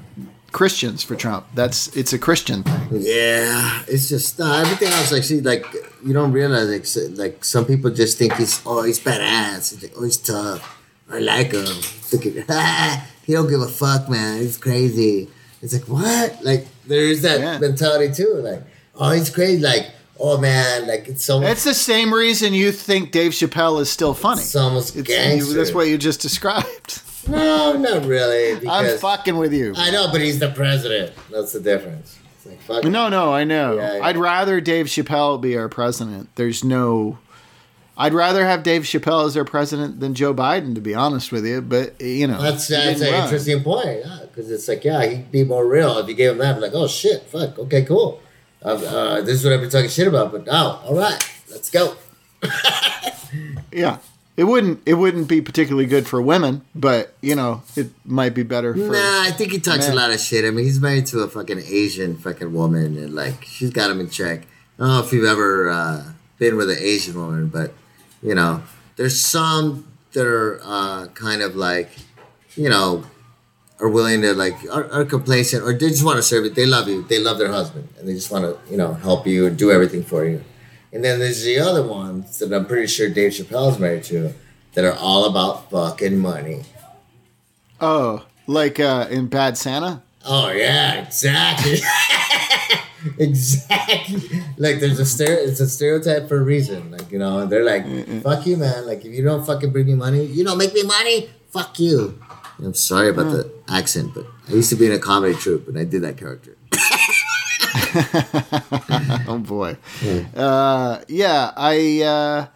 Christians for Trump. That's it's a Christian thing. Yeah, it's just no, everything else. Like, see, like you don't realize, like, like some people just think he's oh he's badass. He's like, oh he's tough. I like him. Look at <laughs> he don't give a fuck, man. He's crazy. It's like what? Like there's that Yeah. mentality too. Like oh he's crazy. Like oh man, like it's so It's the same reason you think Dave Chappelle is still funny. it's almost It's, gangster. that's what you just described. <laughs> no, not really. I'm fucking with you. I know, but he's the president. That's the difference. It's like fuck. No, no, I know. Yeah, yeah. I'd rather Dave Chappelle be our president. There's no. I'd rather have Dave Chappelle as their president than Joe Biden, to be honest with you. But you know, That's that's an run. interesting point. Yeah, because it's like, yeah, he'd be more real if you gave him that. Like, oh shit, fuck, okay, cool. Uh, uh, this is what I've been talking shit about, but now, all right, let's go. <laughs> Yeah, it wouldn't. It wouldn't be particularly good for women, but you know, it might be better for. Nah, I think he talks Man. a lot of shit. I mean, he's married to a fucking Asian fucking woman, and like, she's got him in check. I don't know if you've ever uh, been with an Asian woman, but you know, there's some that are uh, kind of like, you know, are willing to like are, are complacent or they just want to serve it. They love you. They love their husband, and they just want to you know help you and do everything for you. And then there's the other ones that I'm pretty sure Dave Chappelle's married to that are all about fucking money. Oh, like uh, in Bad Santa. Oh yeah, exactly. <laughs> <laughs> exactly. Like there's a stere- it's a stereotype for a reason. Like, you know, they're like, fuck you, man. Like if you don't fucking bring me money, you don't make me money, fuck you. I'm sorry about the accent, but I used to be in a comedy troupe and I did that character. <laughs> <laughs> oh boy. Uh, yeah, I, uh,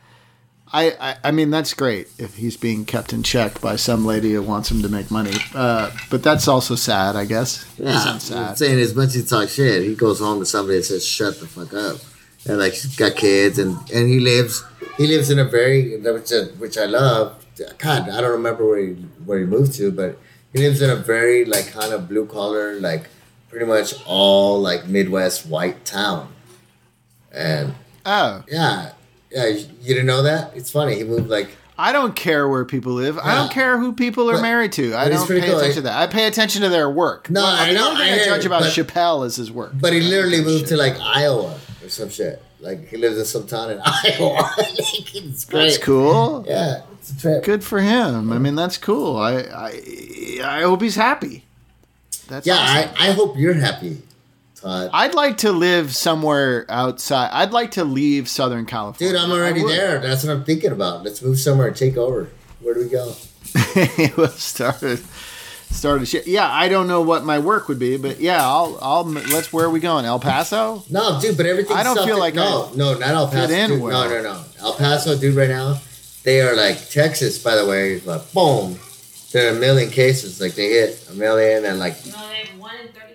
I, I, I mean, that's great if he's being kept in check by some lady who wants him to make money. Uh, but that's also sad, I guess. Yeah, sad. saying as much as he talks shit, he goes home to somebody and says, "Shut the fuck up," and like he's got kids and and he lives he lives in a very which I, which I love. God, I don't remember where he where he moved to, but he lives in a very like kind of blue collar, like pretty much all like Midwest white town, and Oh, yeah, yeah, you didn't know that? It's funny. He moved like I don't care where people live. I don't care who people are But- married to. I don't pay cool. attention to that. I pay attention to their work. No, I the know, only thing I I, judge about but- Chappelle is his work. But he literally moved Shit. to like Iowa or some shit. Like he lives in some town in <laughs> Iowa. it's great. That's cool. Yeah, it's a trip. Good for him. I mean, that's cool. I I, I hope he's happy. That's Yeah, awesome. I, I hope you're happy, Todd. I'd like to live somewhere outside. I'd like to leave Southern California. Dude, I'm already there. That's what I'm thinking about. Let's move somewhere and take over. Where do we go? <laughs> we'll start a, start a shit. Yeah, I don't know what my work would be, but yeah, I'll I'll let's. Where are we going? El Paso? No, dude, but everything. I don't feel like no, no, not El Paso. dude, well. No, no, no. El Paso, dude. Right now, they are like Texas. By the way, is like boom. There are a million cases. Like they hit a million, and like No, they have one in 30 people.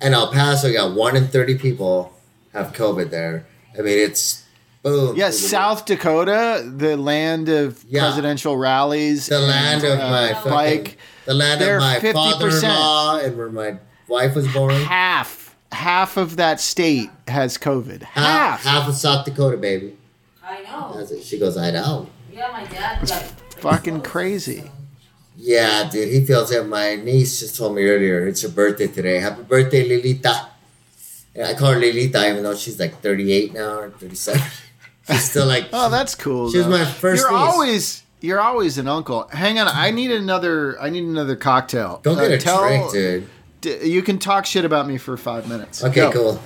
And El Paso got one in thirty people have COVID there. I mean, it's boom. Yes, South Dakota, the land of Yeah. presidential rallies. the land of uh, my fucking, bike. the land of my 50%. father-in-law, and where my wife was born. Half half of that state has COVID. Half. half of South Dakota, baby. I know. That's it. She goes, I know. Yeah, my dad got fucking crazy. Yeah, dude, he feels it. My niece just told me earlier it's her birthday today. Happy birthday, Lilita. And I call her Lilita even though she's like 38 now or 37. <laughs> She's still like, Oh, that's cool. She was though. my first You're niece. always you're always an uncle. Hang on, I need another. I need another cocktail. don't get Uh, a tell- drink, dude. D- you can talk shit about me for five minutes. Okay, Go. cool.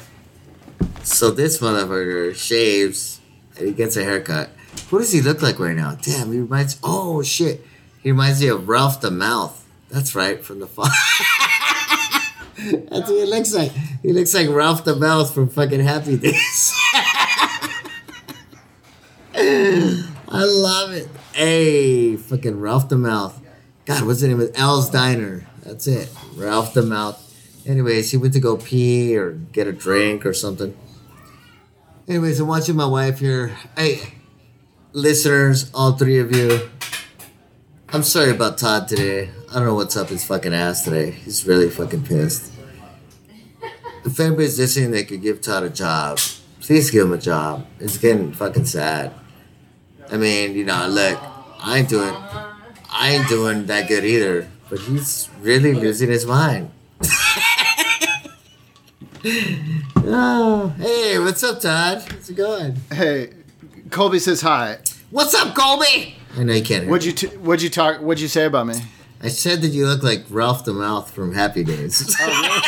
So this motherfucker shaves and he gets a haircut. What does he look like right now? Damn, he reminds. Oh shit, he reminds me of Ralph the Mouth. That's right, from the. Fa- <laughs> That's what he looks like. He looks like Ralph the Mouth from fucking Happy Days. <laughs> I love it. Hey, fucking Ralph the Mouth. God, what's the name of it? Al's Diner. That's it. Ralph the Mouth. Anyways, he went to go pee or get a drink or something. Anyways, I'm watching my wife here. Hey, listeners, all three of you. I'm sorry about Todd today. I don't know what's up his fucking ass today. He's really fucking pissed. If anybody's listening, they could give Todd a job. Please give him a job. It's getting fucking sad. I mean, you know, look, I ain't doing, I ain't doing that good either. But he's really losing his mind. <laughs> oh, hey, what's up, Todd? How's it going? Hey, Colby says hi. What's up, Colby? I know you can't. What'd you t- What'd you talk? What'd you say about me? I said that you look like Ralph the Mouth from Happy Days. <laughs> Oh,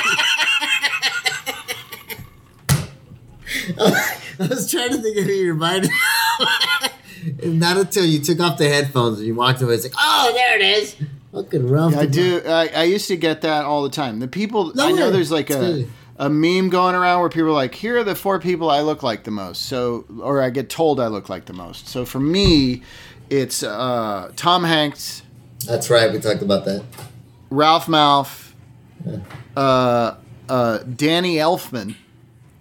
<laughs> oh, I was trying to think of who you reminded <laughs> Not until you took off the headphones and you walked away. It's like, oh, there it is. Fucking Ralph. I do. I, I used to get that all the time. The people No I know way. there's like It's a good. a meme going around where people are like, "Here are the four people I look like the most." So, or I get told I look like the most. So for me, it's uh, Tom Hanks, That's right. We talked about that. Ralph Malph, uh, uh, Danny Elfman.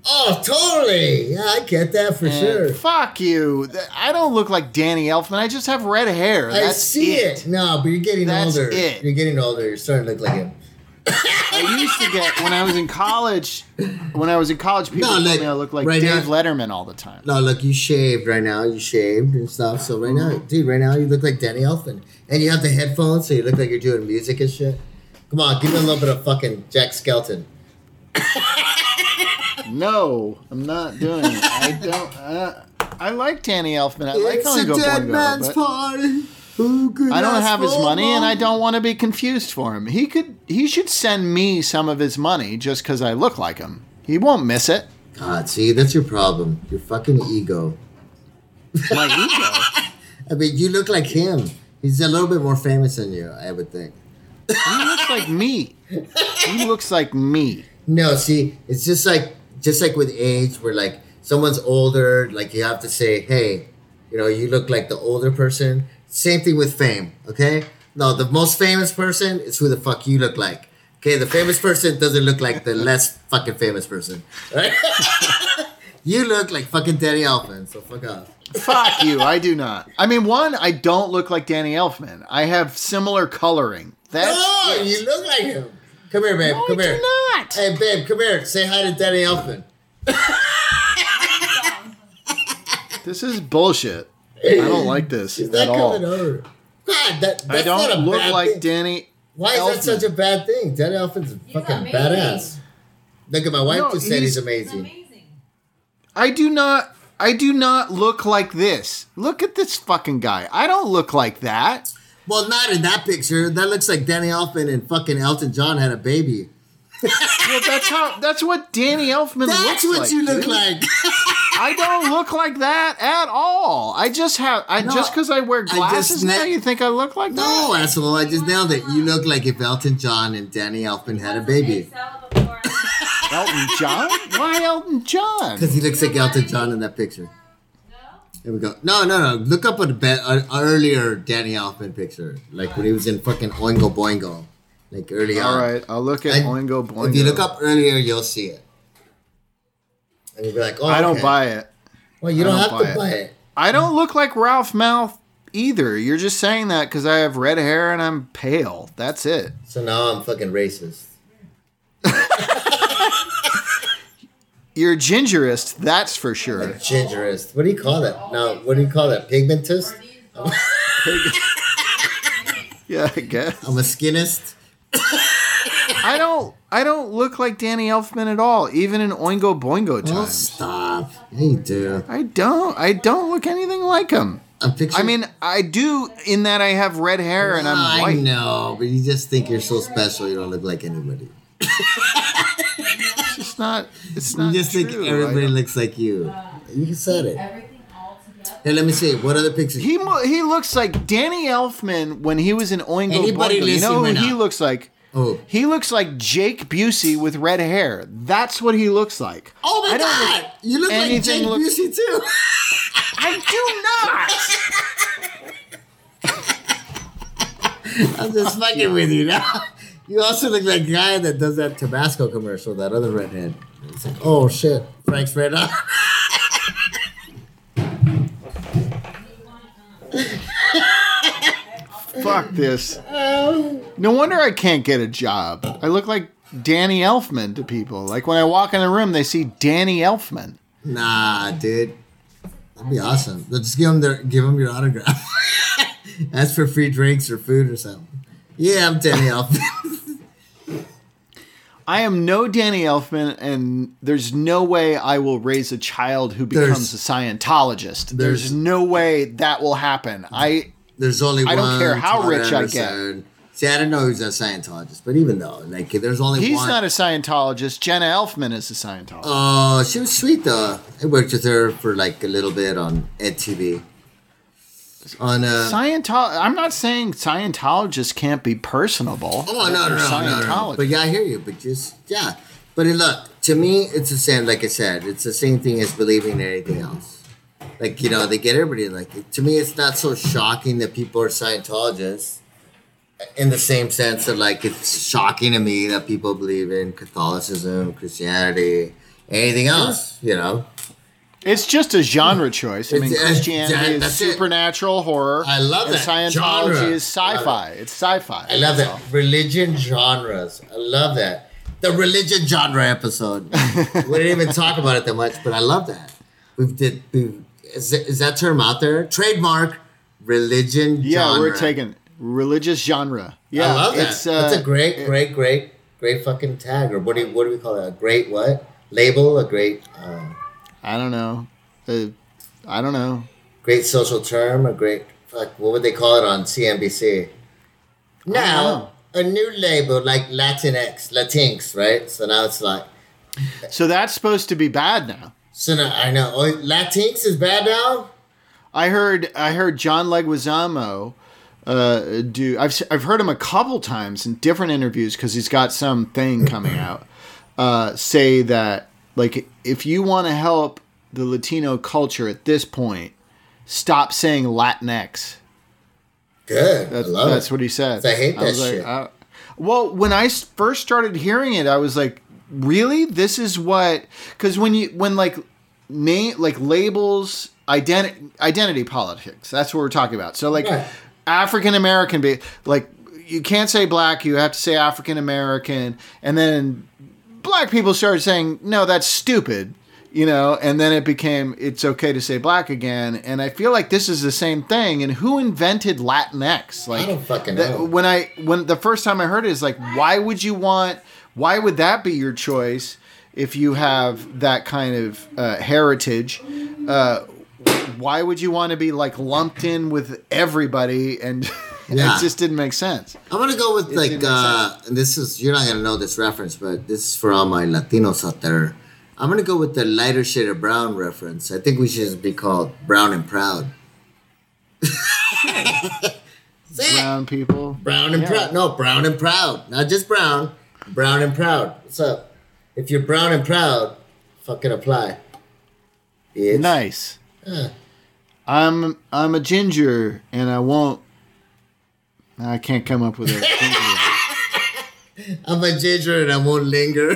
Oh, totally. Yeah, I get that for And sure. Fuck you! I don't look like Danny Elfman. I just have red hair. I That's see it. No, but you're getting That's older. it. You're getting older. You're starting to look like him. I used to get when I was in college. When I was in college, people No, told me I look like right Dave now- Letterman all the time. No, look, you shaved right now. You shaved and stuff. So right now, dude, right now you look like Danny Elfman, and you have the headphones, so you look like you're doing music and shit. Come on, give me a little bit of fucking Jack Skelton. No, I'm not doing it. I don't. Uh, I like Danny Elfman. I like it's a Oingo dead Boingo, man's but party. Who could I don't have his money, and? I don't want to be confused for him. He could. He should send me some of his money just because I look like him. He won't miss it. God, see, that's your problem. Your fucking ego. My ego. <laughs> I mean, you look like him. He's a little bit more famous than you, I would think. He looks like me. He looks like me. No, see, it's just like just like with age, where like someone's older, like you have to say, hey, you know, you look like the older person. Same thing with fame, okay? No, the most famous person is who the fuck you look like. Okay, the famous person doesn't look like the less fucking famous person. Right? <laughs> you look like fucking Danny Elfman, so fuck off. Fuck you. I do not. I mean, one, I don't look like Danny Elfman. I have similar coloring. That's No, it. you look like him. Come here, babe. No, come I here. do not. Hey, babe, come here. Say hi to Danny Elfman. This is bullshit. I don't <laughs> like this He's at not all. coming over. God, that, that's I not a don't look bad like thing. Danny. Why is that Elfman. such a bad thing? Danny Elfman's a fucking amazing. badass. Look at my wife No, just said he's he's- amazing. amazing. I do not. I do not look like this. Look at this fucking guy. I don't look like that. Well, not in that picture. That looks like Danny Elfman and fucking Elton John had a baby. Well, that's how. That's what Danny Elfman looks <laughs> like. That's looks what like. you look dude. like. <laughs> I don't look like that at all. I just have. I No, just because I wear I just glasses now. You think I look like that? no, asshole. I just nailed it. You look like if Elton John and Danny Elfman had a baby. Elton John? Why Elton John? Because he looks like Elton John in that picture. No? There we go. No, no, no. Look up a be- an earlier Danny Elfman picture, like when he was in fucking Oingo Boingo, like early on. All right, I'll look at And Oingo Boingo. If you look up earlier, you'll see it. And you'll be like, oh, I don't buy it. Well, you don't, don't have buy to it. buy it. I don't look like Ralph Mouth either. You're just saying that because I have red hair and I'm pale. That's it. So now I'm fucking racist. You're gingerist, that's for sure. Gingerist. What do you call that? Now, what do you call that? Pigmentist? <laughs> Yeah, I guess. I'm a skinist. <laughs> I don't. I don't look like Danny Elfman at all, even in Oingo Boingo Oh, times. stop. Yeah, you do. I don't. I don't look anything like him. I'm picturing. I mean, I do in that I have red hair and I'm white. I know, but you just think you're so special. You don't look like anybody. It's not. It's not. You just think everybody looks like you. You said it. Everything all together. Hey, let me see. What other pictures? He mo- he looks like Danny Elfman when he was in Oingo Anybody Boingo. You know who right he now? looks like? Oh. He looks like Jake Busey with red hair. That's what he looks like. Oh my I don't god! look- you look like Jake look- Busey too. <laughs> <laughs> I do not. I'm just <laughs> fucking with you now. You also look like a guy that does that Tabasco commercial, that other redhead. It's like, oh shit, Frank's red eye. do not. Fuck this. No wonder I can't get a job. I look like Danny Elfman to people. Like when I walk in the room, they see Danny Elfman. Nah, dude. That'd be awesome. But Just give them their, give them your autograph. <laughs> Ask for free drinks or food or something. Yeah, I'm Danny Elfman. <laughs> I am no Danny Elfman, and there's no way I will raise a child who becomes There's- a Scientologist. There's, there's- no way that will happen. I There's only one. I don't care how Todd rich I get. See, I don't know who's a Scientologist, but even though, like, there's only one he's one. not a Scientologist. Jenna Elfman is a Scientologist. Oh, she was sweet though. I worked with her for like a little bit on EdTV. On uh, Scientol. I'm not saying Scientologists can't be personable. oh no no no, no, no, no. But yeah, I hear you. But just yeah. But look, to me, it's the same. Like I said, it's the same thing as believing in anything else. Like you know, they get everybody like. To me, it's not so shocking that people are Scientologists. In the same sense that like it's shocking to me that people believe in Catholicism, Christianity, anything else. You know. It's just a genre choice. I mean, It's- Christianity is that's it. supernatural horror. I love that. Scientology Genre. is sci-fi. It's sci-fi. I love that. Religion genres. I love that. The religion genre episode. <laughs> we didn't even talk about it that much, but I love that. We've did. We've, is, that- is that term out there? Trademark religion Yeah, genre. we're taking religious genre. Yeah, I love that. It's, uh, That's a great, great, great, great fucking tag. Or what do you, what do we call it? A great what? Label? A great, uh, I don't know. Uh, I don't know. great social term? A great fuck? What would they call it on CNBC? Now a new label like Latinx, Latinx, right? So now it's like. So that's supposed to be bad now. So now I know. Oh, Latinx is bad now. I heard. I heard John Leguizamo uh, do. I've I've heard him a couple times in different interviews because he's got some thing coming out. <clears throat> Uh, say that like if you want to help the Latino culture at this point, stop saying Latinx. Good. That's, I that's what he said. I hate that like, shit. I- well, when I first started hearing it, I was like, "Really? This is what?" Because when you when like name like labels identity identity politics. That's what we're talking about. So like Right. African American, be like you can't say black. You have to say African American, and then black people started saying, "No, that's stupid." You know, and then it became it's okay to say black again, and I feel like this is the same thing. And who invented Latinx? Like, I don't fucking know. when I when the first time I heard it is like, why would you want? Why would that be your choice if you have that kind of uh, heritage? Uh, why would you want to be like lumped in with everybody? And <laughs> Yeah. it just didn't make sense. I'm gonna go with didn't like uh, this is you're not gonna know this reference, but this is for all my Latinos out there. I'm gonna go with the lighter shade of brown reference. I think we should just be called brown and proud. <laughs> Brown people. Brown and Yeah. proud. No, brown and proud. Not just brown. Brown and proud. What's up? If you're brown and proud, fucking apply. It's Nice. I'm I'm a ginger, and I won't. I can't come up with a. <laughs> ginger. I'm a ginger and I won't linger. <laughs>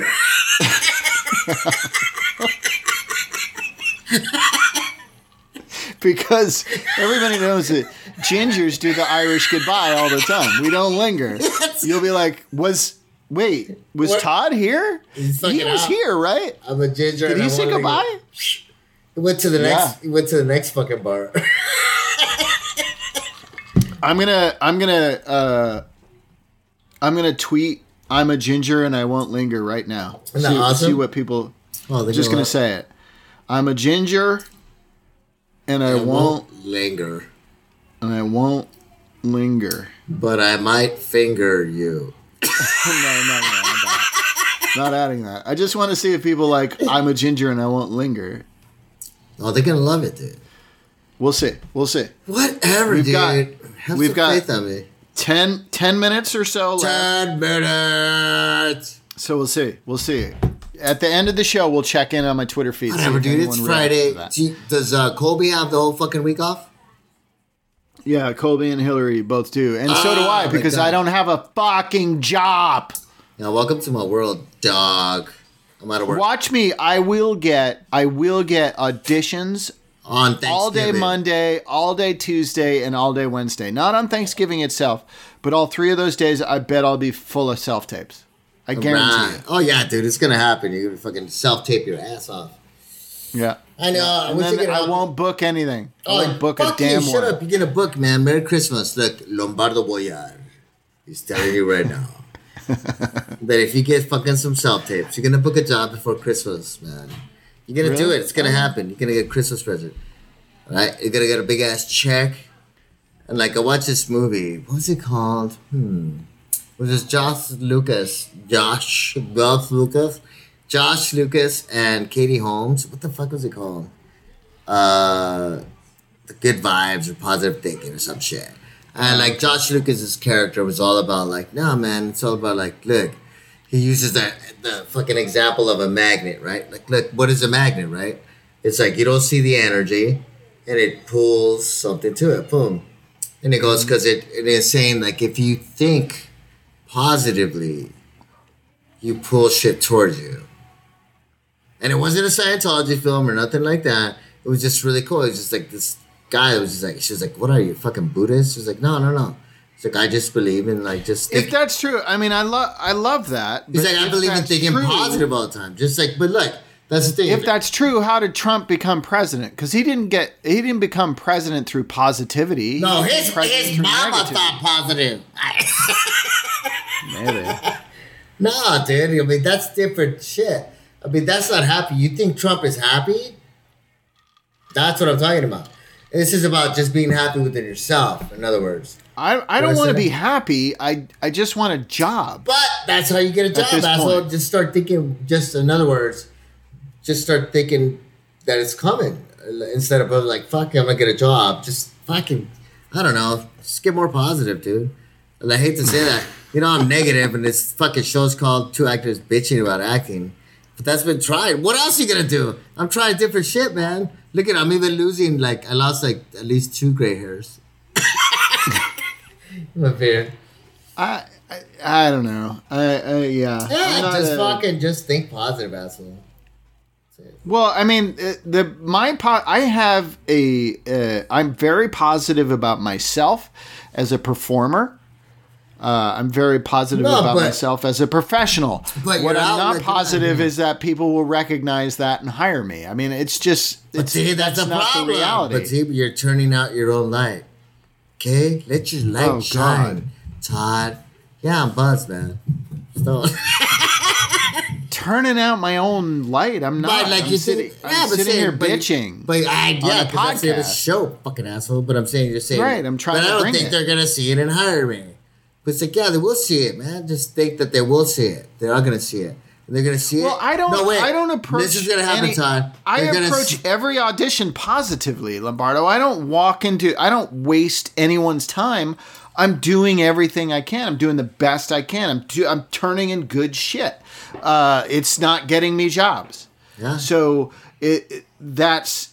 because everybody knows that gingers do the Irish goodbye all the time. We don't linger. <laughs> You'll be like, was wait, was What? Todd here? He was out. here, right? I'm a ginger. Did he say goodbye? He went to the next. He went to the next fucking bar. <laughs> I'm gonna I'm gonna uh, I'm gonna tweet. I'm a ginger and I won't linger right now. Isn't that see, awesome? see what people. Oh, they're just gonna say it. I'm a ginger, and I I won't linger, and I won't linger. but I might finger you. <laughs> no, no, no, not. adding that. I just want to see if people like I'm a ginger and I won't linger. Oh, they're gonna love it, dude. We'll see. We'll see. Whatever, We've dude. got- Have we've got- faith on me. 10, 10 minutes or so left. Ten minutes. So we'll see. We'll see. At the end of the show, we'll check in on my Twitter feed. Whatever, dude. It's Friday. Do you- Does uh, Colby have the whole fucking week off? Yeah, Colby and Hillary both do, and so do Ah, I because I don't have a fucking job. Now, welcome to my world, dog. I'm out of work Watch me. I will get. I will get auditions on Thanksgiving. all day Monday, all day Tuesday, and all day Wednesday. Not on Thanksgiving itself, but all three of those days. I bet I'll be full of self tapes. I guarantee Right. Oh yeah, dude, it's gonna happen. You're gonna fucking self tape your ass off. Yeah. I know. I wish I I won't book anything. I Oh, won't book a damn you! Shut one. up! You get a book, man. Merry Christmas. Look, Lombardo Boyar. He's telling you right now <laughs> that if you get fucking some self tapes, you're gonna book a job before Christmas, man. You're gonna do it. It's gonna happen. You're gonna get a Christmas present. Right? You're gonna get a big ass check. And like I watched this movie. What's it called? Hmm. Was this Josh Lucas? Josh Josh Lucas? Josh Lucas and Katie Holmes. What the fuck was it called? Uh the good vibes or positive thinking or some shit. And like Josh Lucas's character was all about like, nah man, it's all about like, look, he uses that the fucking example of a magnet, right? Like, look, what is a magnet, right? It's like you don't see the energy, and it pulls something to it. Boom, and it goes because it, it is saying like if you think positively, you pull shit towards you. And it wasn't a Scientology film or nothing like that. It was just really cool. It was just like this guy was just like, she was like, "What are you, fucking Buddhist?" She was like, "No, no, no." It's like I just believe in like just. If that's true, I mean, I love, I love that. He's like, I believe in thinking true- positive all the time. Just like, but look, that's the thing. If that's true, how did Trump become president? Because he didn't get, he didn't become president through positivity. No, his his mama negativity. thought positive. <laughs> Maybe. <laughs> No, dude. I mean, that's different shit. I mean, that's not happy. You think Trump is happy? That's what I'm talking about. This is about just being happy within yourself. In other words, I, I don't want to be happy. I, I just want a job. but that's how you get a job. asshole. Just start thinking. Just in other words, just start thinking that it's coming instead of like, "Fuck, I'm gonna get a job." Just fucking, I don't know. Just get more positive, dude. And I hate to say that. You know, I'm negative, and this fucking show's called Two Actors Bitching About Acting. But that's been tried. What else are you gonna do? I'm trying different shit, man. Look at I'm even losing like I lost like at least two gray hairs. <laughs> My beard. I, I, I don't know. I, I yeah. Yeah, just a- fucking just think positive, asshole. Well, I mean, uh, the my po- I have a uh, I'm very positive about myself as a performer. Uh, I'm very positive No, about but- myself as a professional. But what I'm not positive is that people will recognize that and hire me. I mean, it's just But it's, see, that's, a not problem. the reality. But see, you're turning out your own light. Okay, let your light Oh, shine, Todd. Yeah, I'm buzzed, man. So, <laughs> Turning out my own light. I'm not. but like I'm you sitting, said, I'm yeah, but sitting saying, here but, bitching. But I, yeah, a because that's the other podcast. show, fucking asshole. But I'm saying you're saying Right, I'm trying But I don't think it. they're gonna see it and hire me. But it's like, yeah, they will see it, man. Just think that they will see it. They are gonna see it. And they're gonna see Well, it. I don't. No, wait. I don't approach. This is gonna happen, any- Todd. I approach see- every audition positively, Lombardo. I don't walk into. I don't waste anyone's time. I'm doing everything I can. I'm doing the best I can. I'm. Do, I'm turning in good shit. Uh, it's not getting me jobs. Yeah. So it, it- that's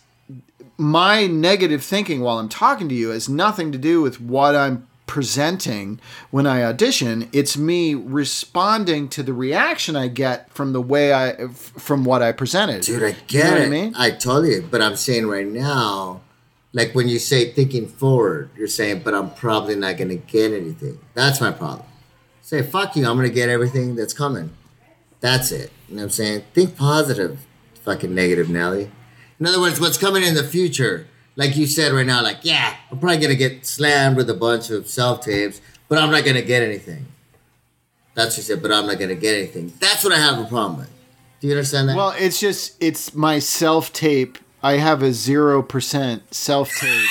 my negative thinking while I'm talking to you has nothing to do with what I'm presenting when I audition. It's me responding to the reaction I get from the way I from what I presented. Dude, I You get know what it. I mean? I totally. But I'm saying right now, like when you say thinking forward, you're saying, but I'm probably not going to get anything. That's my problem. Say, fuck you, I'm going to get everything that's coming. That's it. You know what I'm saying? Think positive, fucking negative, Nelly. In other words, what's coming in the future, like you said right now, like yeah, I'm probably gonna get slammed with a bunch of self tapes, but I'm not gonna get anything. That's what you said, but I'm not gonna get anything. That's what I have a problem with. Do you understand that? Well, it's just it's my self tape. I have a zero percent self tape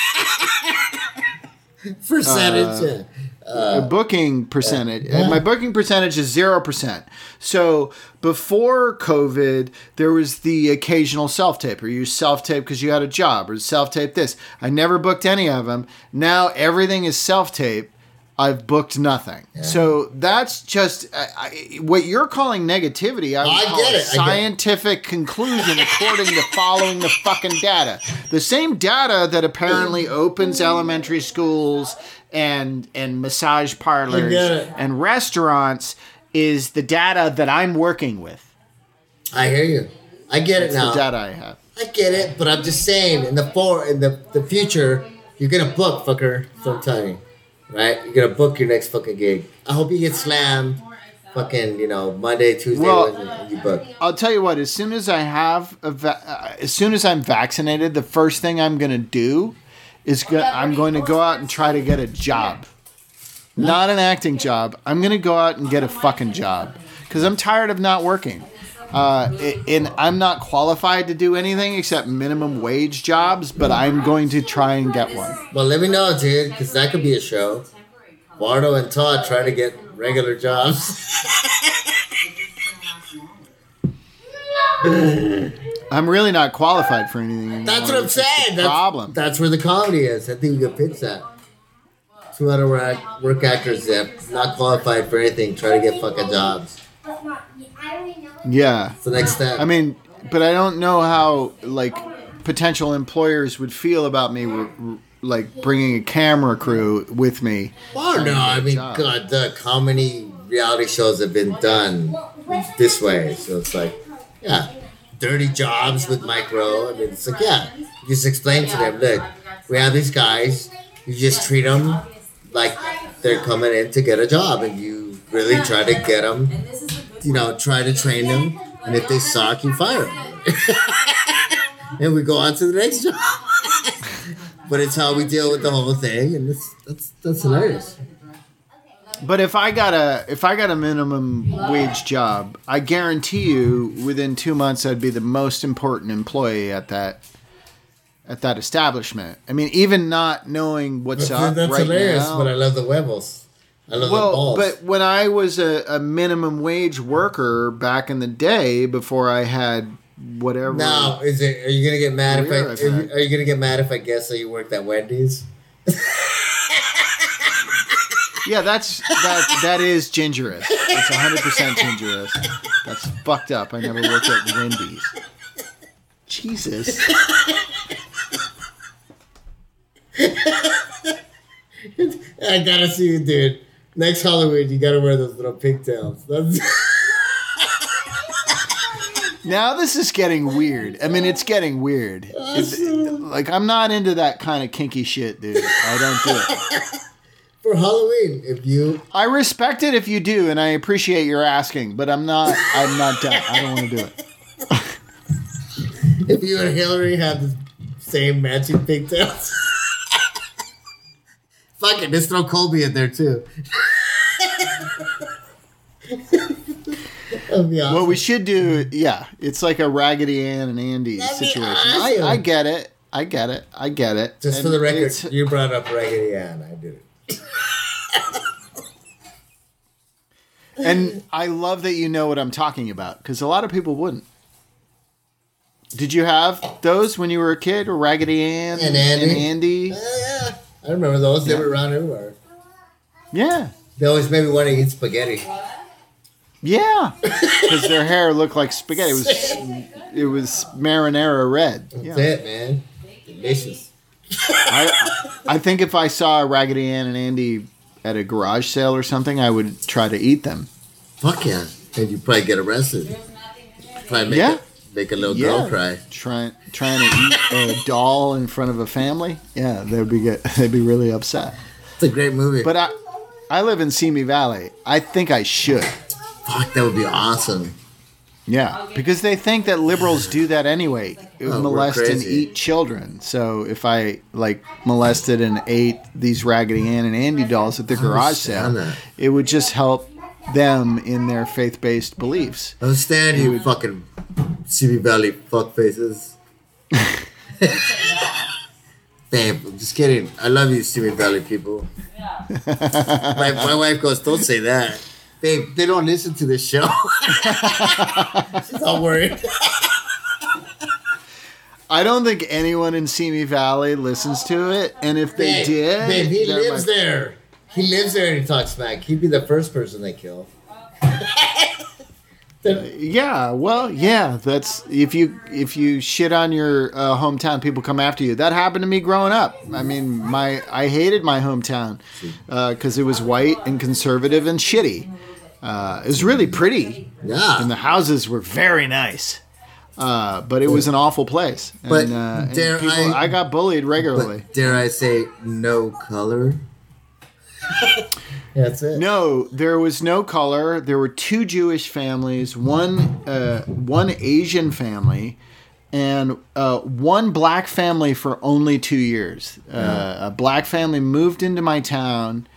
<laughs> Percentage. yeah. Uh, uh, booking percentage. And My booking percentage is zero percent. So before COVID, there was the occasional self tape, or you self tape because you had a job, or self tape this. I never booked any of them. Now everything is self tape. I've booked nothing. So that's just I, I, what you're calling negativity. I, I call get a it, I get it. scientific conclusion according to following the fucking data. The same data that apparently opens elementary schools and and massage parlors and restaurants is the data that I'm working with. I hear you. I get it now. the data I have. I get it, but I'm just saying, in the for in the, the future, you're gonna book, fucker. So I'm telling you, right? You're gonna book your next fucking gig. I hope you get slammed, fucking, you know, Monday, Tuesday, Well- Wednesday, you book. I'll tell you what. As soon as I have, a va- uh, as soon as I'm vaccinated, the first thing I'm to do is go- I'm going to go out and try to get a job, not an acting job. I'm to go out and get a fucking job because I'm tired of not working. Uh, and I'm not qualified to do anything except minimum wage jobs, but I'm going to try and get one. Well, let me know, dude, because that could be a show. Bardo and Todd try to get regular jobs. <laughs> I'm really not qualified for anything. Anymore. That's what I'm saying. That's, problem. That's where the comedy is. I think we could pitch that. Two out of work, work actors that not qualified for anything try to get fucking jobs. Yeah. It's the next step. I mean, but I don't know how like potential employers would feel about me r- r- like bringing a camera crew with me. Oh no! I mean, job. God, the how many reality shows have been done this way? So it's like, yeah, dirty jobs with Mike Rowe. I mean, it's like, yeah, you just explain to them, look, we have these guys. You just treat them like they're coming in to get a job, and you really try to get them. You know, try to train them, and if they suck, you fire them. <laughs> and we go on to the next job. <laughs> but it's how we deal with the whole thing, and that's that's that's hilarious. But if I got a if I got a minimum wage job, I guarantee you within 2 months I'd be the most important employee at that at that establishment. I mean, even not knowing what's That's, up that's right hilarious, now. but I love the huevos. I love the Well, balls. but when I was a, a minimum wage worker back in the day, before I had whatever. now, is it? Are you gonna get mad if I? Are you, are you gonna get mad if I guess that you worked at Wendy's? <laughs> Yeah, that's that. That is gingerous. It's hundred percent gingerous. That's fucked up. I never worked at Wendy's. Jesus. <laughs> I gotta see you, dude. Next Halloween, you gotta wear those little pigtails. <laughs> Now this is getting weird. I mean, it's getting weird. It's- like I'm not into that kind of kinky shit, dude. I don't do it. <laughs> for Halloween. If you, I respect it if you do, and I appreciate your asking, but I'm not. I'm not done. I don't want to do it. <laughs> if you and Hillary have the same matching pigtails. Fuck it, just throw Colby in there too. Awesome. What we should do, yeah, it's like a Raggedy Ann and Andy That'd situation. awesome. I, I get it. I get it. I get it. Just for the record, you brought up Raggedy Ann. I did it. and I love that you know what I'm talking about because a lot of people wouldn't. Did you have those when you were a kid, or Raggedy Ann And Andy. And Andy? Uh, yeah, yeah. I remember those. They Yeah. were around everywhere. Yeah, They always made me want to eat spaghetti. yeah, <laughs> because their hair looked like spaghetti. It was it was marinara red. That's Yeah. it, man. Delicious. I, <laughs> I think if I saw Raggedy Ann and Andy at a garage sale or something, I would try to eat them. Fuck yeah. And you'd probably get arrested. Probably Yeah. a, make a little Yeah. girl cry. Trying trying to eat a <laughs> doll in front of a family. Yeah, they'd be get, <laughs> they'd be really upset. It's a great movie. But I I live in Simi Valley. I think I should. Fuck, that would be awesome. Yeah, because they think that liberals do that anyway, <sighs> Oh, molest and eat children. So if I like molested and ate these Raggedy Ann and Andy dolls at the garage sale, it would just help them in their faith-based beliefs. I understand you fucking Simi Valley fuck faces. <laughs> Babe, I'm just kidding. I love you, Simi Valley people. my, my wife goes, don't say that. Babe, they don't listen to this show. <laughs> She's all worried. I don't think anyone in Simi Valley listens to it, and if they Babe, did, babe, he lives might- there. He lives there and he talks smack. He'd be the first person they kill. <laughs> Yeah, well, yeah. That's if you if you shit on your uh, hometown, people come after you. That happened to me growing up. I mean, my I hated my hometown because it was white and conservative and shitty. Uh, it was really pretty, Yeah. and the houses were very nice. Uh, but it was an awful place. And, But uh, and dare people, I- I got bullied regularly. But dare I say, no color? <laughs> That's it. No, there was no color. There were two Jewish families, one uh, one Asian family, and uh, one black family for only two years. Uh, a black family moved into my town,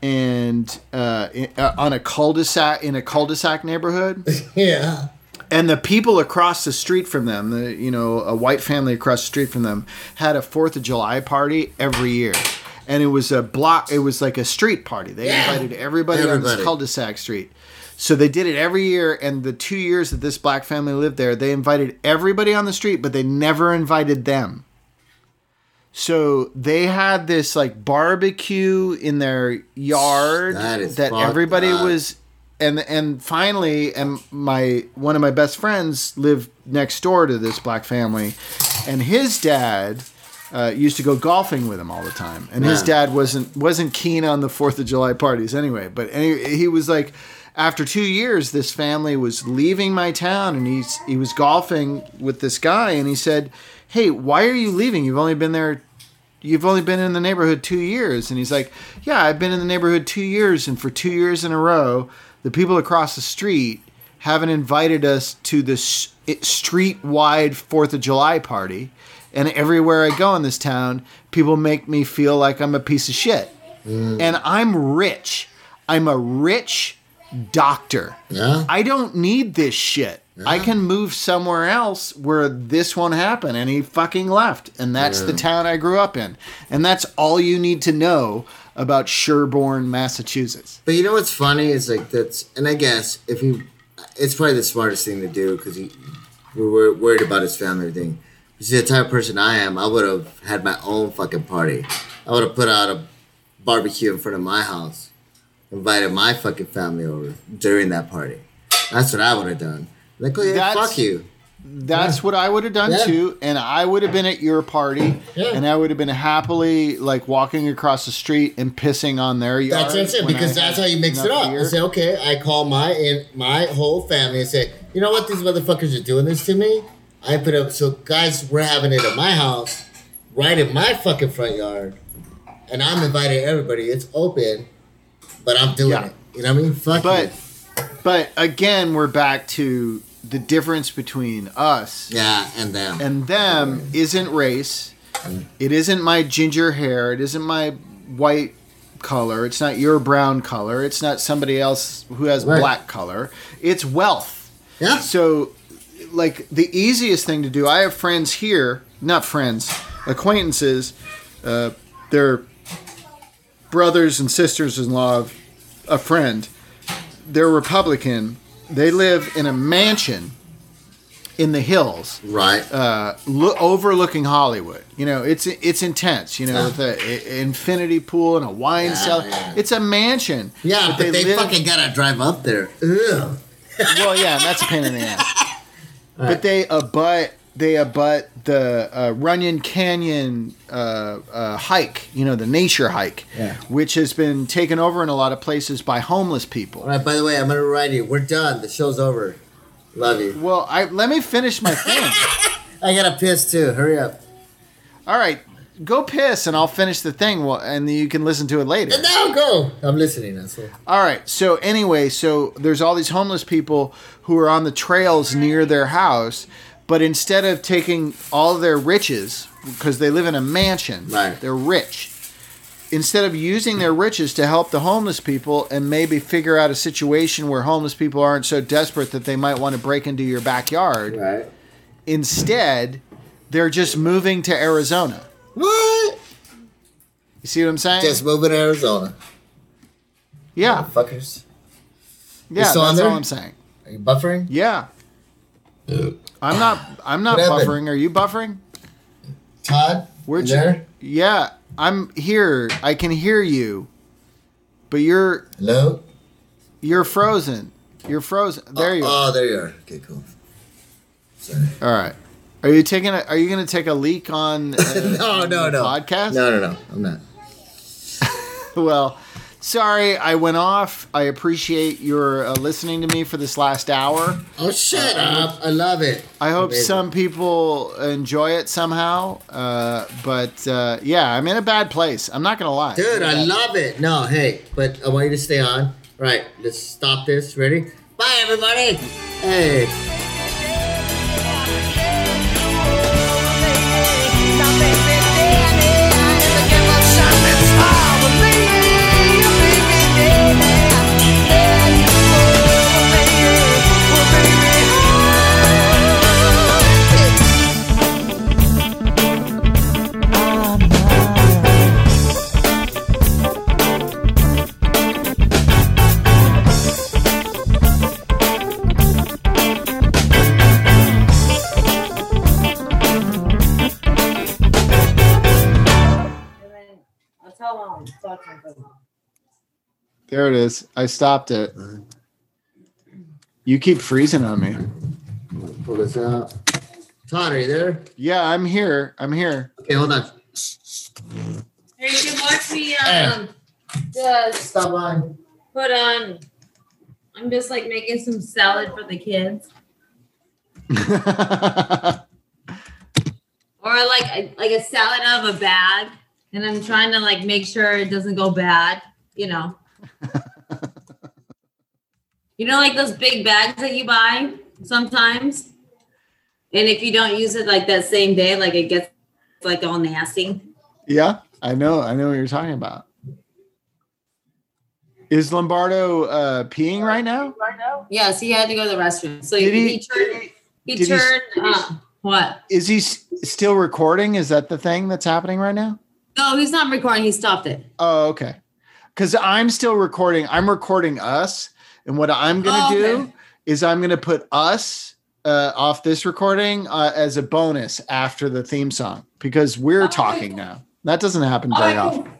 and uh, uh, on a cul-de-sac in a cul-de-sac neighborhood. <laughs> Yeah. and the people across the street from them, the you know a white family across the street from them, had a Fourth of July party every year, and it was a block. It was like a street party. They Yeah. invited everybody, on Everybody. this cul-de-sac street. So they did it every year, and the two years that this black family lived there, they invited everybody on the street, but they never invited them. So they had this like barbecue in their yard That that everybody up. was and and finally and my one of my best friends lived next door to this black family and his dad uh, used to go golfing with him all the time. And his dad wasn't wasn't keen on the fourth of july parties anyway. But anyway, he was like after two years this family was leaving my town and he's he was golfing with this guy and he said hey why are you leaving? You've only been there you've only been in the neighborhood two years. And he's like yeah i've been in the neighborhood two years and for two years in a row the people across the street haven't invited us to this street wide fourth of july party and everywhere i go in this town people make me feel like i'm a piece of shit mm. and i'm rich i'm a rich doctor Yeah. i don't need this shit I can move somewhere else where this won't happen. And he fucking left. And that's the town I grew up in. And that's all you need to know about Sherborn, Massachusetts. But you know what's funny is like that's, and I guess if you, it's probably the smartest thing to do because he, we're worried about his family thing. You see, the type of person I am, I would have had my own fucking party. I would have put out a barbecue in front of my house, invited my fucking family over during that party. That's what I would have done. Like, oh yeah, That's- fuck you. That's what I would have done Yeah. too. And I would have been at your party. Yeah. And I would have been happily like walking across the street and pissing on their yard. That's that's it because I that's how you mix it up. beer. I say, okay, I call my my whole family and say, you know what, these motherfuckers are doing this to me. I put up so guys, we're having it at my house, right in my fucking front yard, and I'm inviting everybody. It's open, but I'm doing Yeah. it. You know what I mean? Fuck But you. but again, we're back to the difference between us Yeah, and them. and them isn't race. It isn't my ginger hair. It isn't my white color. It's not your brown color. It's not somebody else who has Right. black color. It's wealth. yeah. So, like, the easiest thing to do, I have friends here, not friends, acquaintances, uh, they're brothers and sisters in law of a friend. They're Republican. They live in a mansion in the hills Right. uh, lo- overlooking Hollywood. You know, it's it's intense. You know, with an infinity pool and a wine Yeah, cellar. yeah. It's a mansion. yeah, but, they, live- fucking gotta drive up there. Ugh. well, yeah, that's a pain in the ass. <laughs> But they abut they abut the uh, Runyon Canyon uh, uh, hike. You know, the nature hike, Yeah. which has been taken over in a lot of places by homeless people. All right. By the way, I'm gonna write you. We're done. The show's over. Love you. Well, I let me finish my thing. <laughs> I gotta piss too. Hurry up. All right. Go piss, and I'll finish the thing, while- and you can listen to it later. Now go. I'm listening. That's all. All right. So anyway, so there's all these homeless people who are on the trails near their house, but instead of taking all their riches because they live in a mansion, Right. they're rich. Instead of using their riches to help the homeless people and maybe figure out a situation where homeless people aren't so desperate that they might want to break into your backyard, Right. instead they're just moving to Arizona. What? You see what I'm saying? Just moving to Arizona. yeah. Fuckers. Yeah, that's all I'm saying. Are you buffering? Yeah. I'm not. I'm not What happened? buffering. Are you buffering? Todd? Where'd you you? there? Yeah, I'm here. I can hear you, but you're Hello? you're frozen. You're frozen. There you. are. Oh, there you are. Okay, cool. Sorry. All right. Are you taking a? Are you going to take a leak on? <laughs> Uh, No, no, no. Podcast? No, no, no. I'm not. <laughs> Well, sorry, I went off. I appreciate your uh, listening to me for this last hour. Oh, shut up. I love it. I hope Amazing. some people enjoy it somehow. Uh, but uh, yeah, I'm in a bad place. I'm not gonna lie. Dude, I love it. No, hey, but I want you to stay on. Right, let's stop this. Ready? Bye, everybody. Hey. There it is. I stopped it. You keep freezing on me. Pull this out. Todd, are you there? Yeah, I'm here. I'm here. Okay, hold on. Hey, you can watch me um just Stop on. put on I'm just like making some salad for the kids. <laughs> Or like a, like a salad out of a bag. And I'm trying to like make sure it doesn't go bad, you know. You know, like those big bags that you buy sometimes? And if you don't use it like that same day, like it gets like all nasty. yeah, I know. I know what you're talking about. Is Lombardo uh, peeing right now? Yes, he had to go to the restroom. So he, he- he turned. He he- turned. uh, what? Is he s- still recording? Is that the thing that's happening right now? No, he's not recording. He stopped it. Oh, okay. Because I'm still recording. I'm recording us, and what I'm gonna Oh, do okay. is I'm gonna put us uh, off this recording uh, as a bonus after the theme song because we're Okay, talking now. That doesn't happen very Oh, often.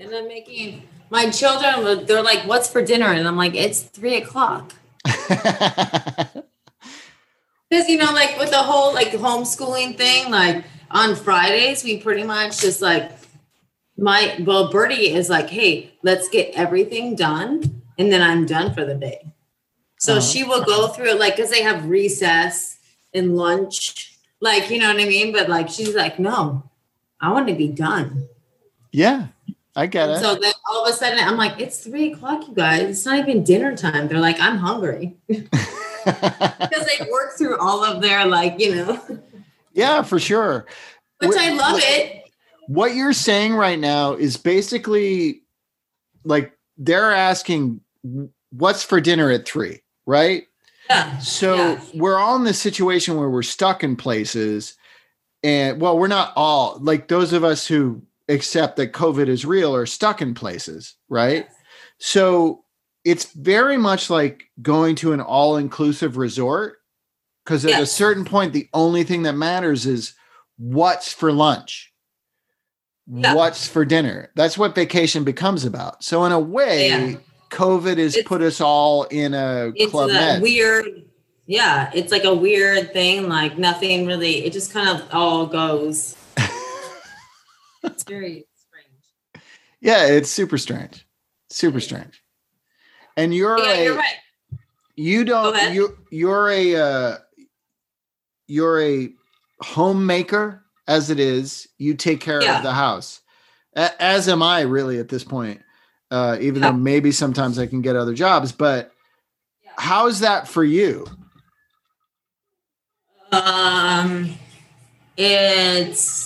And I'm making my children. They're like, "What's for dinner?" And I'm like, "It's three o'clock." <laughs> Because you know, like with the whole like homeschooling thing, like on Fridays, we pretty much just like my well, Bertie is like, "Hey, let's get everything done, and then I'm done for the day." So Uh-huh. she will go through it like because they have recess and lunch, like you know what I mean. But like she's like, "No, I want to be done." yeah, I get it. So then all of a sudden, I'm like, "It's three o'clock, you guys. It's not even dinner time." They're like, "I'm hungry." <laughs> <laughs> because they work through all of their like you know yeah, for sure. which Wh- i love it What you're saying right now is basically like they're asking what's for dinner at three, right? yeah So Yeah. we're all in this situation where we're stuck in places. And well, we're not all like those of us who accept that COVID is real are stuck in places, right? So it's very much like going to an all inclusive resort because at a certain point, the only thing that matters is what's for lunch, Yeah. what's for dinner. That's what vacation becomes about. So, in a way, Yeah. COVID has It's- put us all in a it's club a weird yeah it's like a weird thing like nothing really it just kind of all goes <laughs> it's very strange Yeah, it's super strange. Super strange. And you're yeah a you're right you don't you you're a uh, you're a homemaker as it is. You take care Yeah. of the house, A- as am I really at this point. Uh, even Yeah. though maybe sometimes I can get other jobs, but how's that for you? Um, it's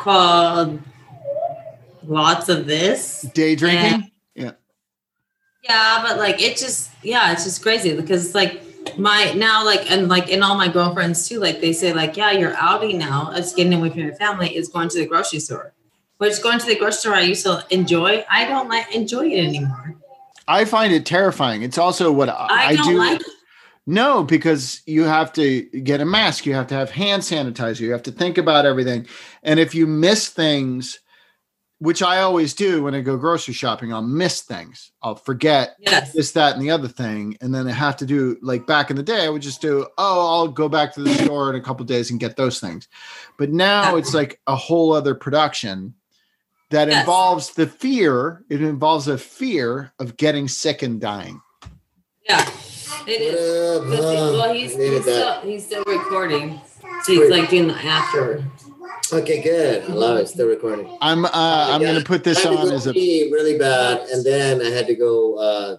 called lots of this. Day drinking? Yeah. Yeah, but like it just yeah, it's just crazy because it's like my now like and like in all my girlfriends too, like they say like yeah, your outing now, us getting away from your family is going to the grocery store. Which going to the grocery store I used to enjoy. I don't like enjoy it anymore. I find it terrifying. It's also what I, I, do. like. No, because you have to get a mask, you have to have hand sanitizer, you have to think about everything. And if you miss things, which I always do when I go grocery shopping, I'll miss things. I'll forget Yes. this, that, and the other thing. And then I have to do like back in the day, I would just do, oh, I'll go back to the store in a couple days and get those things. But now Yeah. it's like a whole other production that Yes. involves the fear. It involves a fear of getting sick and dying. Yeah. It is. What? Well, he's, he's, still, he's still recording. So he's like doing the after. Okay, good. I love it. Still recording. I'm uh, I'm yeah. gonna put this I had to on go as a pee really bad, and then I had to go. Uh,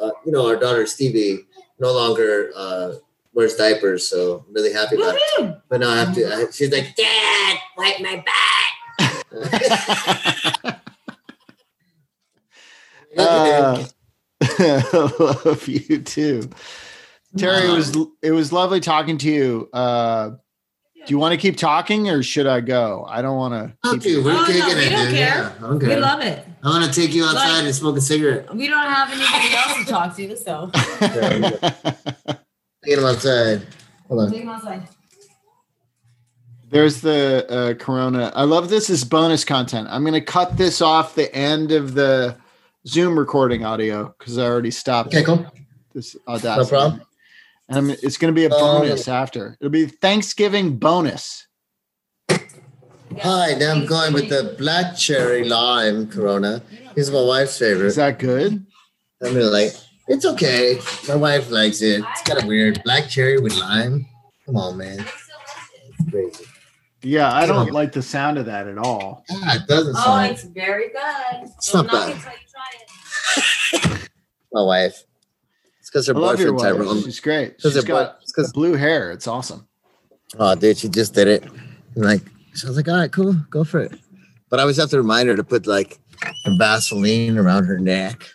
uh, you know, our daughter Stevie no longer uh, wears diapers, so I'm really happy about it. But now I have to. I, she's like, Dad, wipe my back. <laughs> Uh, <laughs> love you too. Terry, it was it was lovely talking to you. Uh, do you want to keep talking or should I go? I don't want to. Fuck you. We're Oh, no, kicking we it, don't dude. care. Yeah, I don't We love it. I want to take you outside Like- and smoke a cigarette. We don't have anybody else to talk to, so <laughs> Take him outside. Hold on. take him outside. There's the uh, Corona. I love this as bonus content. I'm going to cut this off the end of the Zoom recording audio because I already stopped Okay, cool. this Audacity. No problem. And I'm, it's going to be a Um, bonus after. It'll be Thanksgiving bonus. Hi, now I'm going with the black cherry lime Corona. This is my wife's favorite. Is that good? I'm really like, it's okay. My wife likes it. It's kind of weird. Black cherry with lime. Come on, man. It's crazy. Yeah, I don't like the sound of that at all. Ah, it doesn't Oh, sound. it's very good. It's Don't not bad. it you try it. <laughs> My wife. Because her I love boyfriend. Tyrone. She's great. Because She's boy- got it's 'cause- blue hair. It's awesome. Oh, dude, she just did it. And like, so I was like, all right, cool, go for it. But I always have to remind her to put like Vaseline around her neck,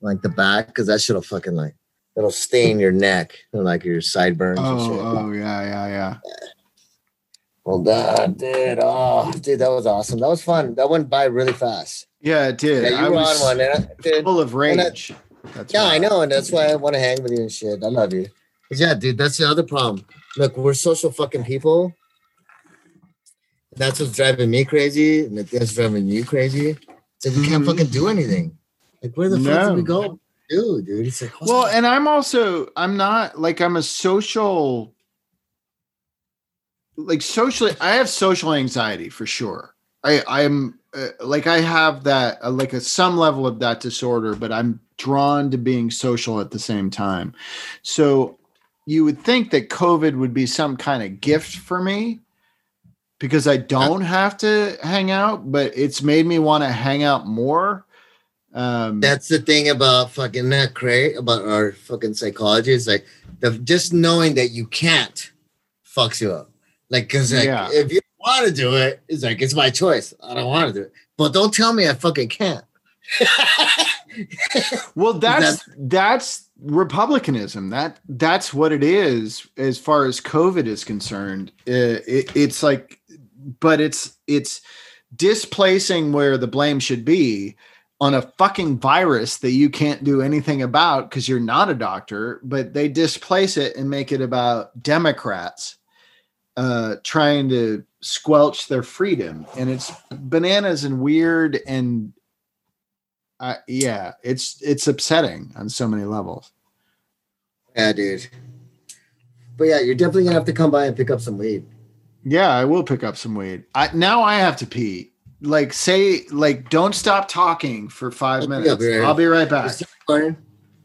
like the back, because that shit'll fucking like, it'll stain your neck and like your sideburns Oh, shit. oh, yeah, yeah, yeah. Well done, dude. Oh, dude, that was awesome. That was fun. That went by really fast. Yeah, it did. Yeah, you I were was on one, and I, dude. full of rage. That's Yeah. I know, and that's why I want to hang with you and shit. I love you. yeah, dude, that's the other problem. Look, we're social fucking people. That's what's driving me crazy, and that's driving you crazy. It's like we can't Mhm. fucking do anything. Like, where the fuck do we No. go? Dude, dude. It's like, Well, and I'm also I'm not like I'm a social like socially I have social anxiety for sure. I I'm uh, like I have that uh, like a some level of that disorder, but I'm drawn to being social at the same time. So you would think that COVID would be some kind of gift for me because I don't have to hang out, but it's made me want to hang out more. Um, that's the thing about fucking that cray about our fucking psychology. Is like the just knowing that you can't fucks you up. Like, cause like, Yeah. if you want to do it, it's like it's my choice. I don't want to do it, but don't tell me I fucking can't. <laughs> Well, <laughs> that's that's republicanism. That that's what it is as far as COVID is concerned. Uh, it, it's like, but it's it's displacing where the blame should be on a fucking virus that you can't do anything about because you're not a doctor. But they displace it and make it about Democrats uh, trying to squelch their freedom, and it's bananas and weird and uh, yeah, it's it's upsetting on so many levels. Yeah, dude. But yeah, you're definitely gonna have to come by and pick up some weed. Yeah, I will pick up some weed. I now I have to pee. Like say like don't stop talking for five I'll be minutes. right- I'll be right back. Recording?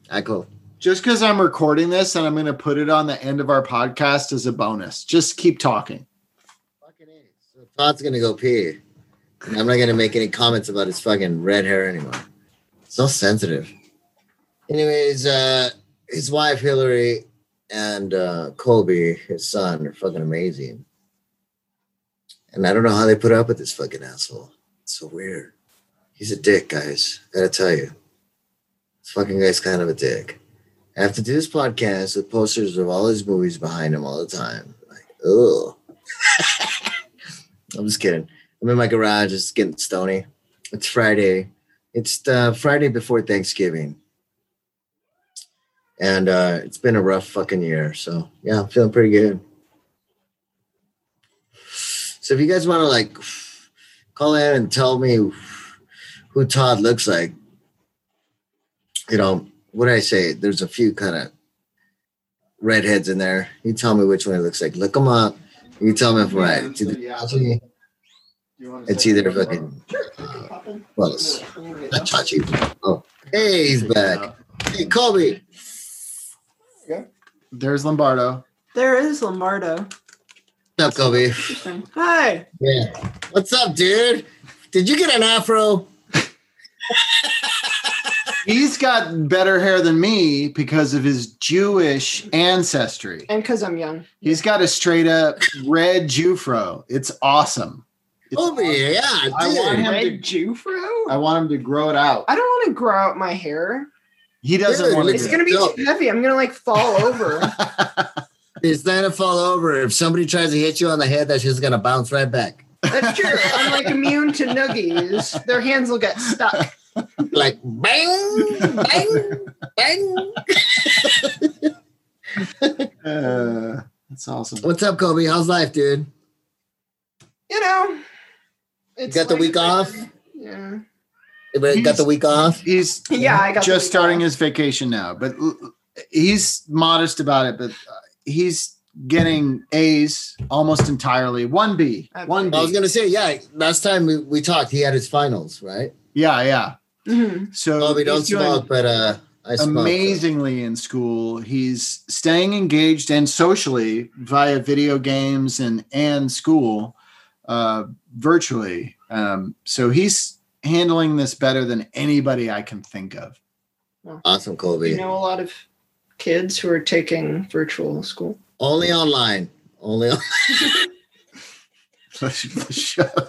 Ah, cool. Just because I'm recording this and I'm going to put it on the end of our podcast as a bonus. Just keep talking. Fucking so Todd's gonna go pee. I'm not gonna make any comments about his fucking red hair anymore. So sensitive. Anyways, uh his wife Hillary and uh Colby, his son, are fucking amazing. And I don't know how they put up with this fucking asshole. It's so weird. He's a dick, guys. Gotta tell you. This fucking guy's kind of a dick. I have to do this podcast with posters of all his movies behind him all the time. Like, ugh. <laughs> I'm just kidding. I'm in my garage, just getting stony. It's Friday. It's the Friday before Thanksgiving. And uh, it's been a rough fucking year. So yeah, I'm feeling pretty good. So if you guys want to like call in and tell me who Todd looks like, you know, what I say? There's a few kind of redheads in there. You tell me which one it looks like. Look them up. You tell me if I'm right. It's either, it's either fucking well, it's not Chachi. Oh, hey, he's back. Hey, Kobe. Colby. There's Lombardo. There is Lombardo. What's up, Colby? Hi. Yeah. What's up, dude? Did you get an afro? <laughs> He's got better hair than me because of his Jewish ancestry. And because I'm young. He's got a straight up red Jufro. It's awesome. It's Colby, yeah, I want him- Red Jufro? I want him to grow it out. I don't want to grow out my hair. He doesn't Dude, want it's to. It's gonna be Dope. too heavy. I'm gonna like fall over. <laughs> It's not to fall over. If somebody tries to hit you on the head, that's just gonna bounce right back. That's true. I'm like immune to noogies. Their hands will get stuck. Like bang, bang, bang. Uh, that's awesome. What's up, Kobe? How's life, dude? You know. You It's got the week off? Yeah. Everybody got the week off? He's Yeah, I got just starting off. his vacation now, but he's modest about it. But uh, he's getting A's almost entirely. One B, Okay. one I was gonna say, yeah. Last time we, we talked, he had his finals, right? Yeah, yeah. Mhm. So Kobe, don't he's doing smoke, but uh, I smoke. amazingly in school. He's staying engaged and socially via video games and and school, uh, virtually. Um, so he's handling this better than anybody I can think of. Awesome, Kobe. You know a lot of kids who are taking virtual school. Only online. Only on- <laughs> Shut up.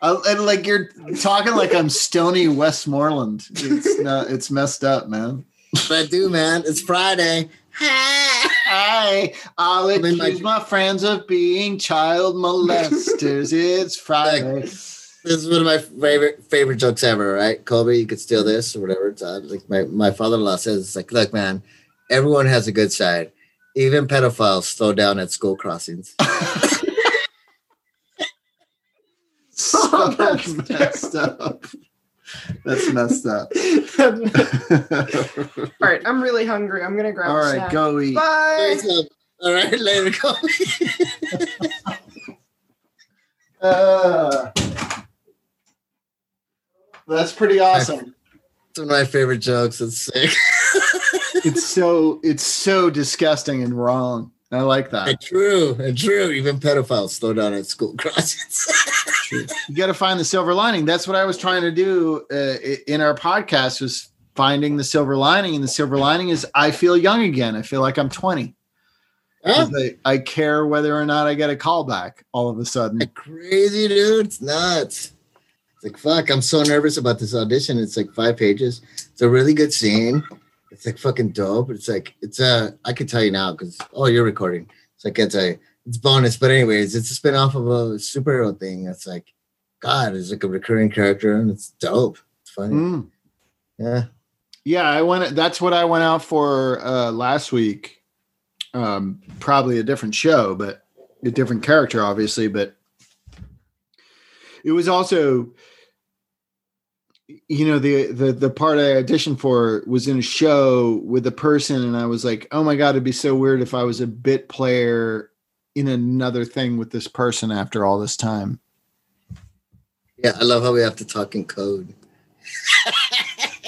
I, and like you're talking like I'm Stoney Westmoreland. It's not. It's messed up, man. But I do, man. It's Friday. Hi, <laughs> I'll I'm in my- accuse my friends of being child molesters. <laughs> it's Friday. This is one of my favorite favorite jokes ever, right? Kobe, you could steal this or whatever. It's uh, like my, my father-in-law says, it's like, look, man, everyone has a good side. Even pedophiles slow down at school crossings. <laughs> <laughs> So that's messed up. That's messed up. <laughs> All right, I'm really hungry. I'm gonna grab All right, a snack. go eat. Bye. Thanks. All right, later, Kobe. <laughs> Uh, that's pretty awesome. it's one of my favorite jokes. It's sick. It's so it's so disgusting and wrong. I like that. and true, and true. Even pedophiles slow down at school crossings. <laughs> You got to find the silver lining. That's what I was trying to do uh, in our podcast was finding the silver lining, and the silver lining is I feel young again. I feel like I'm 20. Huh? I, I care whether or not I get a call back all of a sudden. Crazy, dude. It's nuts. It's like fuck. I'm so nervous about this audition. It's like five pages. It's a really good scene. It's like fucking dope. It's like it's a. I can tell you now because oh, you're recording. It's like it's a. It's bonus, but anyways, it's a spin off of a superhero thing. It's like, God, it's like a recurring character, and it's dope. It's funny. Mm. Yeah. Yeah, I went. That's what I went out for uh, last week. Um, probably a different show, but a different character, obviously. But it was also, you know, the the the part I auditioned for was in a show with a person, and I was like, oh my god, it'd be so weird if I was a bit player in another thing with this person after all this time. Yeah, I love how we have to talk in code. <laughs>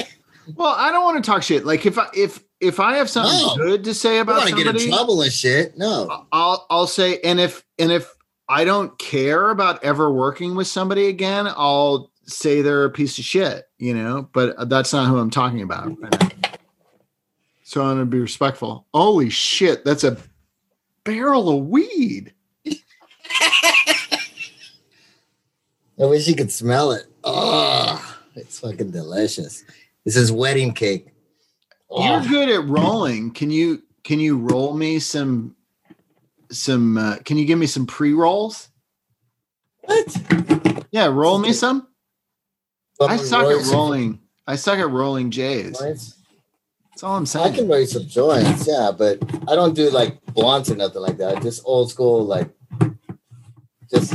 Well, I don't want to talk shit. Like if I, if if I have something No. good to say about to get in trouble and shit. No. I'll I'll say, and if and if I don't care about ever working with somebody again, I'll say they're a piece of shit, you know. But that's not who I'm talking about. So I'm gonna be respectful. Holy shit, that's a barrel of weed. <laughs> I wish you could smell it. Oh, it's fucking delicious. This is wedding cake. You're Oh, good at rolling. Can you can you roll me some some? Uh, can you give me some pre rolls? what? Yeah, roll me some. I suck at some rolling. I suck at rolling J's. joints. That's all I'm saying. I can roll some joints, yeah, but I don't do like blunts or nothing like that. Just old school, like just.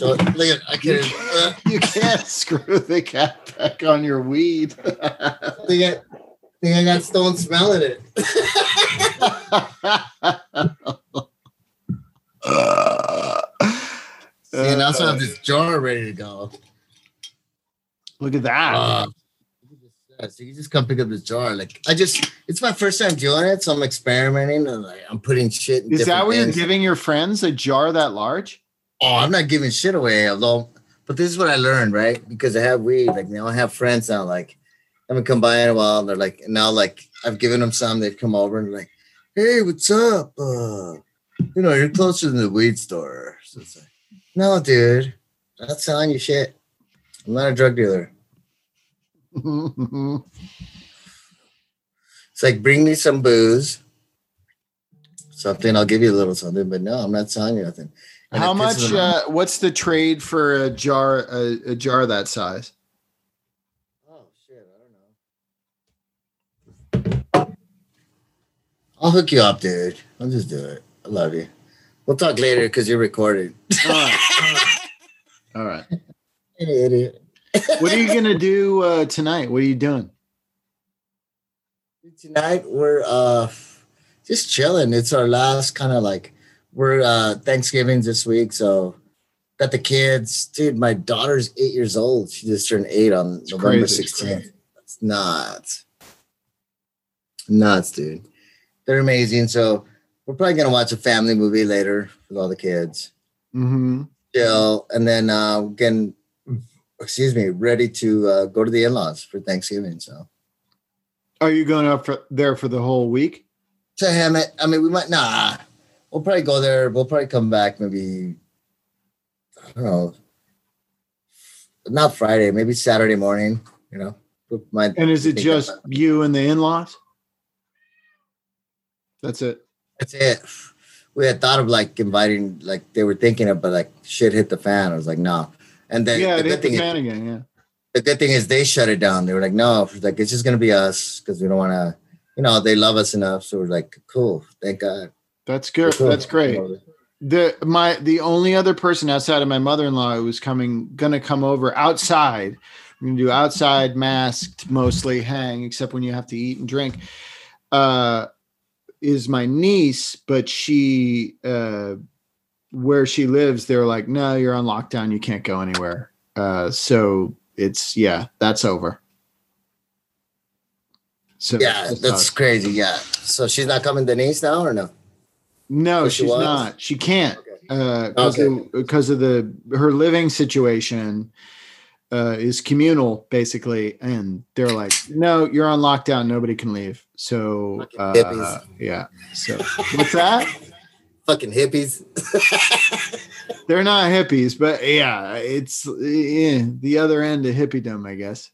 Look at I can't. Uh, You can't screw the cap back on your weed. think I think I got stone smelling it. <laughs> See, and I also have this jar ready to go. Look at that. Uh, so you just come pick up this jar. Like I just, it's my first time doing it, so I'm experimenting and like I'm putting shit. In Is that what you're giving your friends? A jar that large? Oh, I'm not giving shit away, although. But this is what I learned, right? Because I have weed. Like now, I have friends now. Like I haven't come by in a while. They're like, now, like I've given them some. They've come over and like, hey, what's up? Uh, you know, you're closer than the weed store. So it's like, no, dude, I'm not selling you shit. I'm not a drug dealer. <laughs> It's like, bring me some booze, something. I'll give you a little something. But no, I'm not selling you nothing. And How much? Uh, what's the trade for a jar? A, a jar that size? Oh shit, I don't know. I'll hook you up, dude. I'll just do it. I love you. We'll talk later because you're recorded. All right. All right. <laughs> Idiot. What are you gonna do uh, tonight? What are you doing? Tonight we're uh just chilling. It's our last kind of like we're uh Thanksgiving's this week, so got the kids. Dude, my daughter's eight years old. She just turned eight on It's November 16th. It's nuts. Nuts, dude. They're amazing. So we're probably gonna watch a family movie later with all the kids. Mm-hmm. Chill. And then uh getting excuse me, ready to uh go to the in-laws for Thanksgiving. So Are you going up for, there for the whole week? to Hemet. I mean, we might nah. We'll probably go there. We'll probably come back maybe. I don't know. Not Friday, maybe Saturday morning. You know. My, And is it just about- you and the in-laws? That's it. That's it. We had thought of like inviting, like they were thinking of, but like shit hit the fan. I was like, no. And then yeah, the good thing, is, again. Yeah. the good thing is they shut it down. They were like, no, like it's just gonna be us because we don't want to. You know, they love us enough, so we're like, cool. Thank God. That's good. Cool. That's great. the my the only other person outside of my mother-in-law who was coming gonna come over outside we're gonna do outside masked mostly hang except when you have to eat and drink uh is my niece but she uh where she lives they're like no you're on lockdown you can't go anywhere uh so it's yeah that's over so Yeah, that's not- crazy. Yeah. So she's not coming Denise now or no? no she she's not she can't Okay. because Okay. of, because of the her living situation uh, is communal basically, and they're like, no, you're on lockdown, nobody can leave. So uh, yeah. So what's that? Fucking hippies. <laughs> They're not hippies, but yeah, it's eh, the other end of hippiedom, I guess.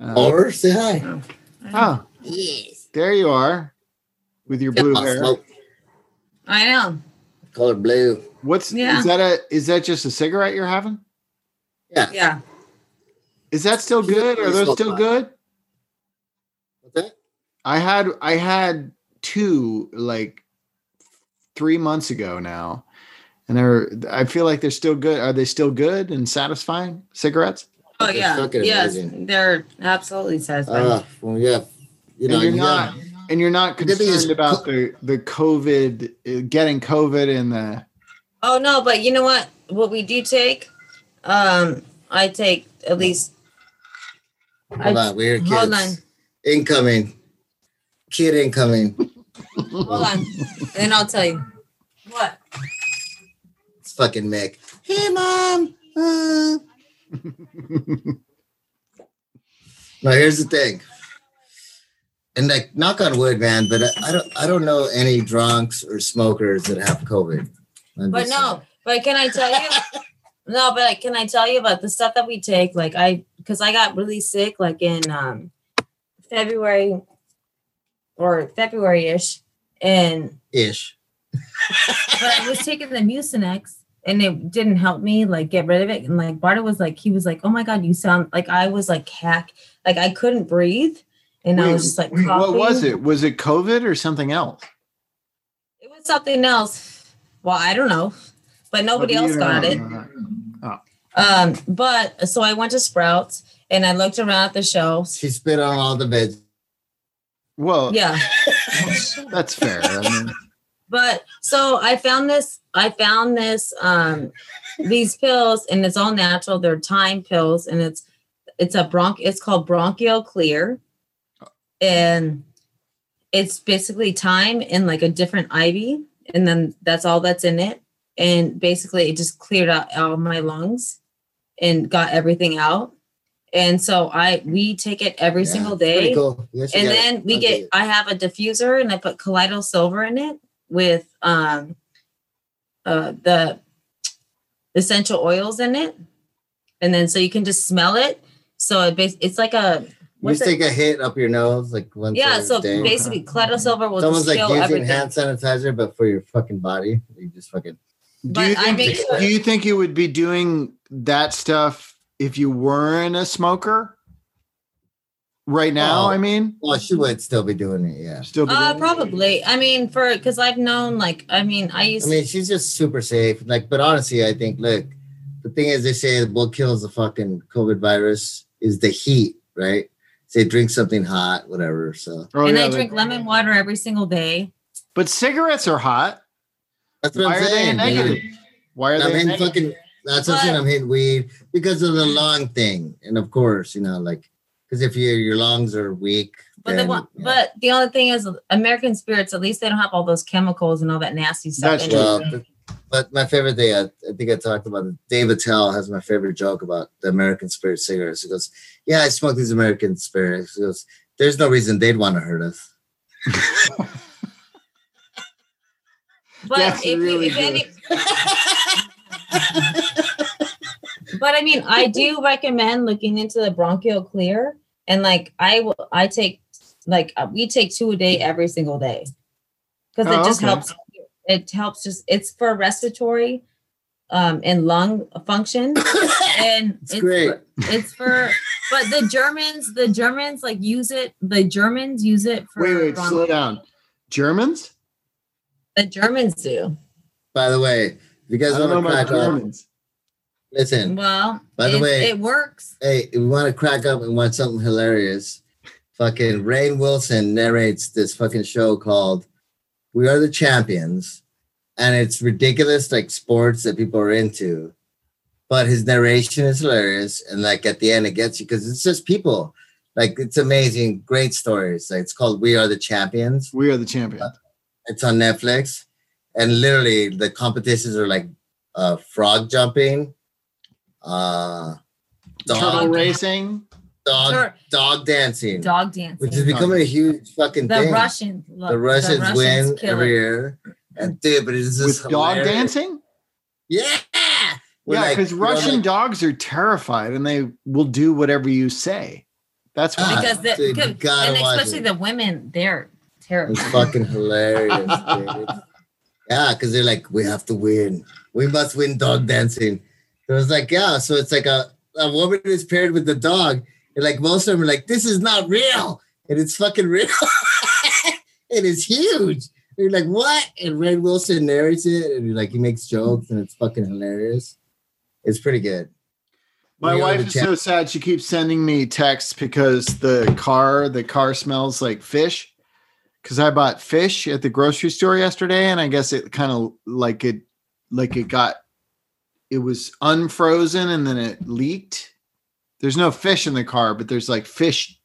Uh, or say hi. oh, Yes. there you are with your blue I'll hair. smoke. I know. Color blue. What's Yeah. is that a is that just a cigarette you're having? Yeah. Yeah. Is that still good? Are those still good? What's that? I had I had two like three months ago now, and they're I feel like they're still good. Are they still good and satisfying cigarettes? Oh They're yeah. Yes, amazing. they're absolutely satisfying. Uh, well, yeah. You know, and you're you not and you're not The good thing is concerned about the the COVID uh, getting COVID and the oh no, but you know what? What we do take, um, I take at least. Hold I- on, we're kids. Hold on. Incoming. Kid incoming. Hold on. then I'll tell you. What? It's fucking Mick. Hey, mom. Uh. <laughs> no, here's the thing. And like, knock on wood, man. But I, I don't, I don't know any drunks or smokers that have COVID. I'm But no, but can I tell you? <laughs> no, but can I tell you about the stuff that we take? Like I, because I got really sick, like in um February or February ish, and ish. but I was taking the Mucinex and it didn't help me like get rid of it. And like Barta was like, he was like, "Oh my god, you sound like I was like hack, like I couldn't breathe." And I was just like, wait, what was it? Was it COVID or something else? It was something else. Well, I don't know, but nobody Oh, else got it. know. Um, but so I went to Sprouts and I looked around at the shelves. She spit on all the beds. Well, Yeah. <laughs> that's fair. I mean, But so I found this, I found this um these pills and it's all natural. They're thyme pills and it's it's a bronch it's called bronchial clear. And it's basically thyme in like a different ivy, and then that's all that's in it. And basically it just cleared out all my lungs and got everything out. And so I we take it every Yeah, single day. cool. You should and get it. then we I'll get i have a diffuser and i put colloidal silver in it with um uh the essential oils in it and then so you can just smell it so it bas- it's like a You what's just it? take a hit up your nose like once yeah so day. basically colloidal silver will It's almost just like kill using everything hand sanitizer, but for your fucking body. You just fucking do you, think, make sure- do you think you would be doing that stuff if you weren't a smoker? Right now, Oh. I mean, well, she would still be doing it, yeah. still be uh doing it? probably i mean for because i've known like i mean i used I mean, she's just super safe. Like, but honestly, I think look, the thing is, they say what kills the fucking COVID virus is the heat, right? Say drink something hot, whatever. So Oh, and yeah, i they- drink lemon water every single day But cigarettes are hot. that's what Why I'm are they saying. negative? Why are I'm they hitting negative? fucking. That's what I'm saying. I'm hitting weed because of the lung thing, and of course, you know, like because if your your lungs are weak, but the one yeah. but the only thing is american spirits at least they don't have all those chemicals and all that nasty stuff That's true. Well, but my favorite thing, I, I think I talked about it. Dave Attell has my favorite joke about the American Spirit cigarettes. He goes, Yeah, I smoke these American Spirits. He goes, There's no reason they'd want to hurt us. But That's if, really if any, <laughs> but I mean, I <laughs> do recommend looking into the bronchial clear, and like I will, I take like uh, we take two a day every single day because it Oh, just okay. helps. It helps just it's for respiratory, um, and lung function, <coughs> and It's great. For, it's for. But the Germans, the Germans like use it. The Germans use it for. Wait, wait, bronch- slow down. Germans? The Germans do. By the way, if you guys I don't know want to about crack up, Germans. Listen. Well, By the it, way- it works. Hey, if you want to crack up and watch something hilarious, fucking Rainn Wilson narrates this fucking show called We Are the Champions. And it's ridiculous, like sports that people are into. But his narration is hilarious. And like at the end, it gets you because it's just people. Like it's amazing, great stories. Like it's called We Are the Champions. We are the champions. It's on Netflix. And literally the competitions are like uh frog jumping, uh Turtle dog, racing. dog Sure. dog dancing, Dog dancing. which is becoming a huge fucking the thing. Russians. the Russians, win every it. year. And dude, but it's just With dog dancing? Yeah. We're yeah, because you know, Russian like- dogs are terrified and they will do whatever you say. That's why. Ah, Because the, dude, you gotta and watch especially it. the women, they're It's fucking hilarious. dude. <laughs> Yeah, because they're like, we have to win. We must win dog dancing. So was like, yeah. So it's like a, a woman is paired with the dog. And like most of them are like, this is not real. And it's fucking real. <laughs> it is huge. And you're like, what? And Red Wilson narrates it and like he makes jokes and it's fucking hilarious. It's pretty good. My wife is so sad. She keeps sending me texts because the car, the car smells like fish. Because I bought fish at the grocery store yesterday, and I guess it kind of like it, like it got, it was unfrozen and then it leaked. There's no fish in the car, but there's like fish,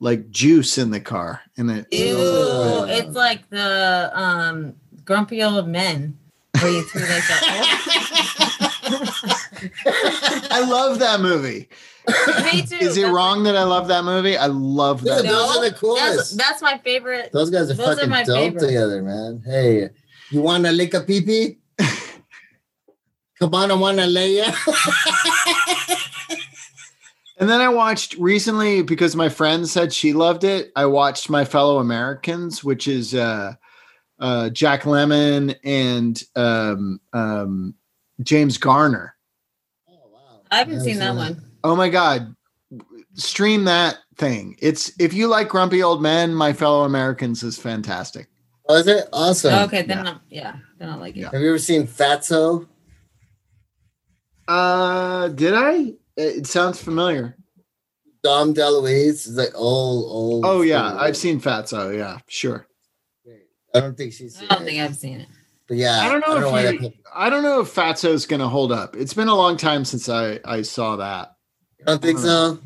like juice in the car, and it. Ew, Oh. it's like the um grumpy old men where you threw like that. <laughs> I love that movie. <laughs> Me too. Is it That's- wrong that I love that movie? I love that. Dude, movie. those are the That's, coolest. that's my favorite. Those guys are Those are fucking my dope favorite. together, man. Hey, you want to lick a pee pee? Come on, I want to lay ya. <laughs> And then I watched recently because my friend said she loved it. I watched My Fellow Americans, which is uh, uh, Jack Lemmon and um, um, James Garner. Oh, wow. I haven't seen that Absolutely. one. Oh my God. Stream that thing. It's if you like grumpy old men, My Fellow Americans is fantastic. Oh, is it awesome? okay, then yeah. I'm, yeah, then I like it. Yeah. Have you ever seen Fatso? Uh did I? It it sounds familiar. Dom DeLuise is like old, old. Oh yeah, school. I've seen Fatso. Yeah, sure. I don't think she's. I don't think I've seen it. But yeah, I don't know why if that- you, I don't know if Fatso's gonna hold up. It's been a long time since I I saw that. I don't think so.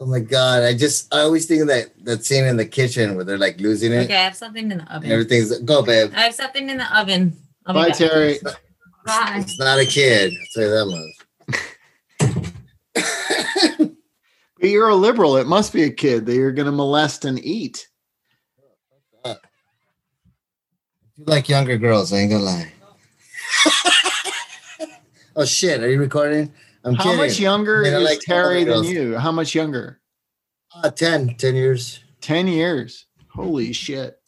Oh my god! I just I always think of that that scene in the kitchen where they're like losing it. Okay, I have something in the And oven. everything's go, babe. I have something in the oven. I'll Bye, back. Terry. <laughs> Bye. It's not a kid. I'll tell you that much. <laughs> But you're a liberal. It must be a kid that you're gonna molest and eat. You like younger girls, I ain't gonna lie. <laughs> oh shit, are you recording? I'm How kidding. much younger I mean, is like Terry than you? How much younger? Uh, 10, 10 years. Ten years. Holy shit.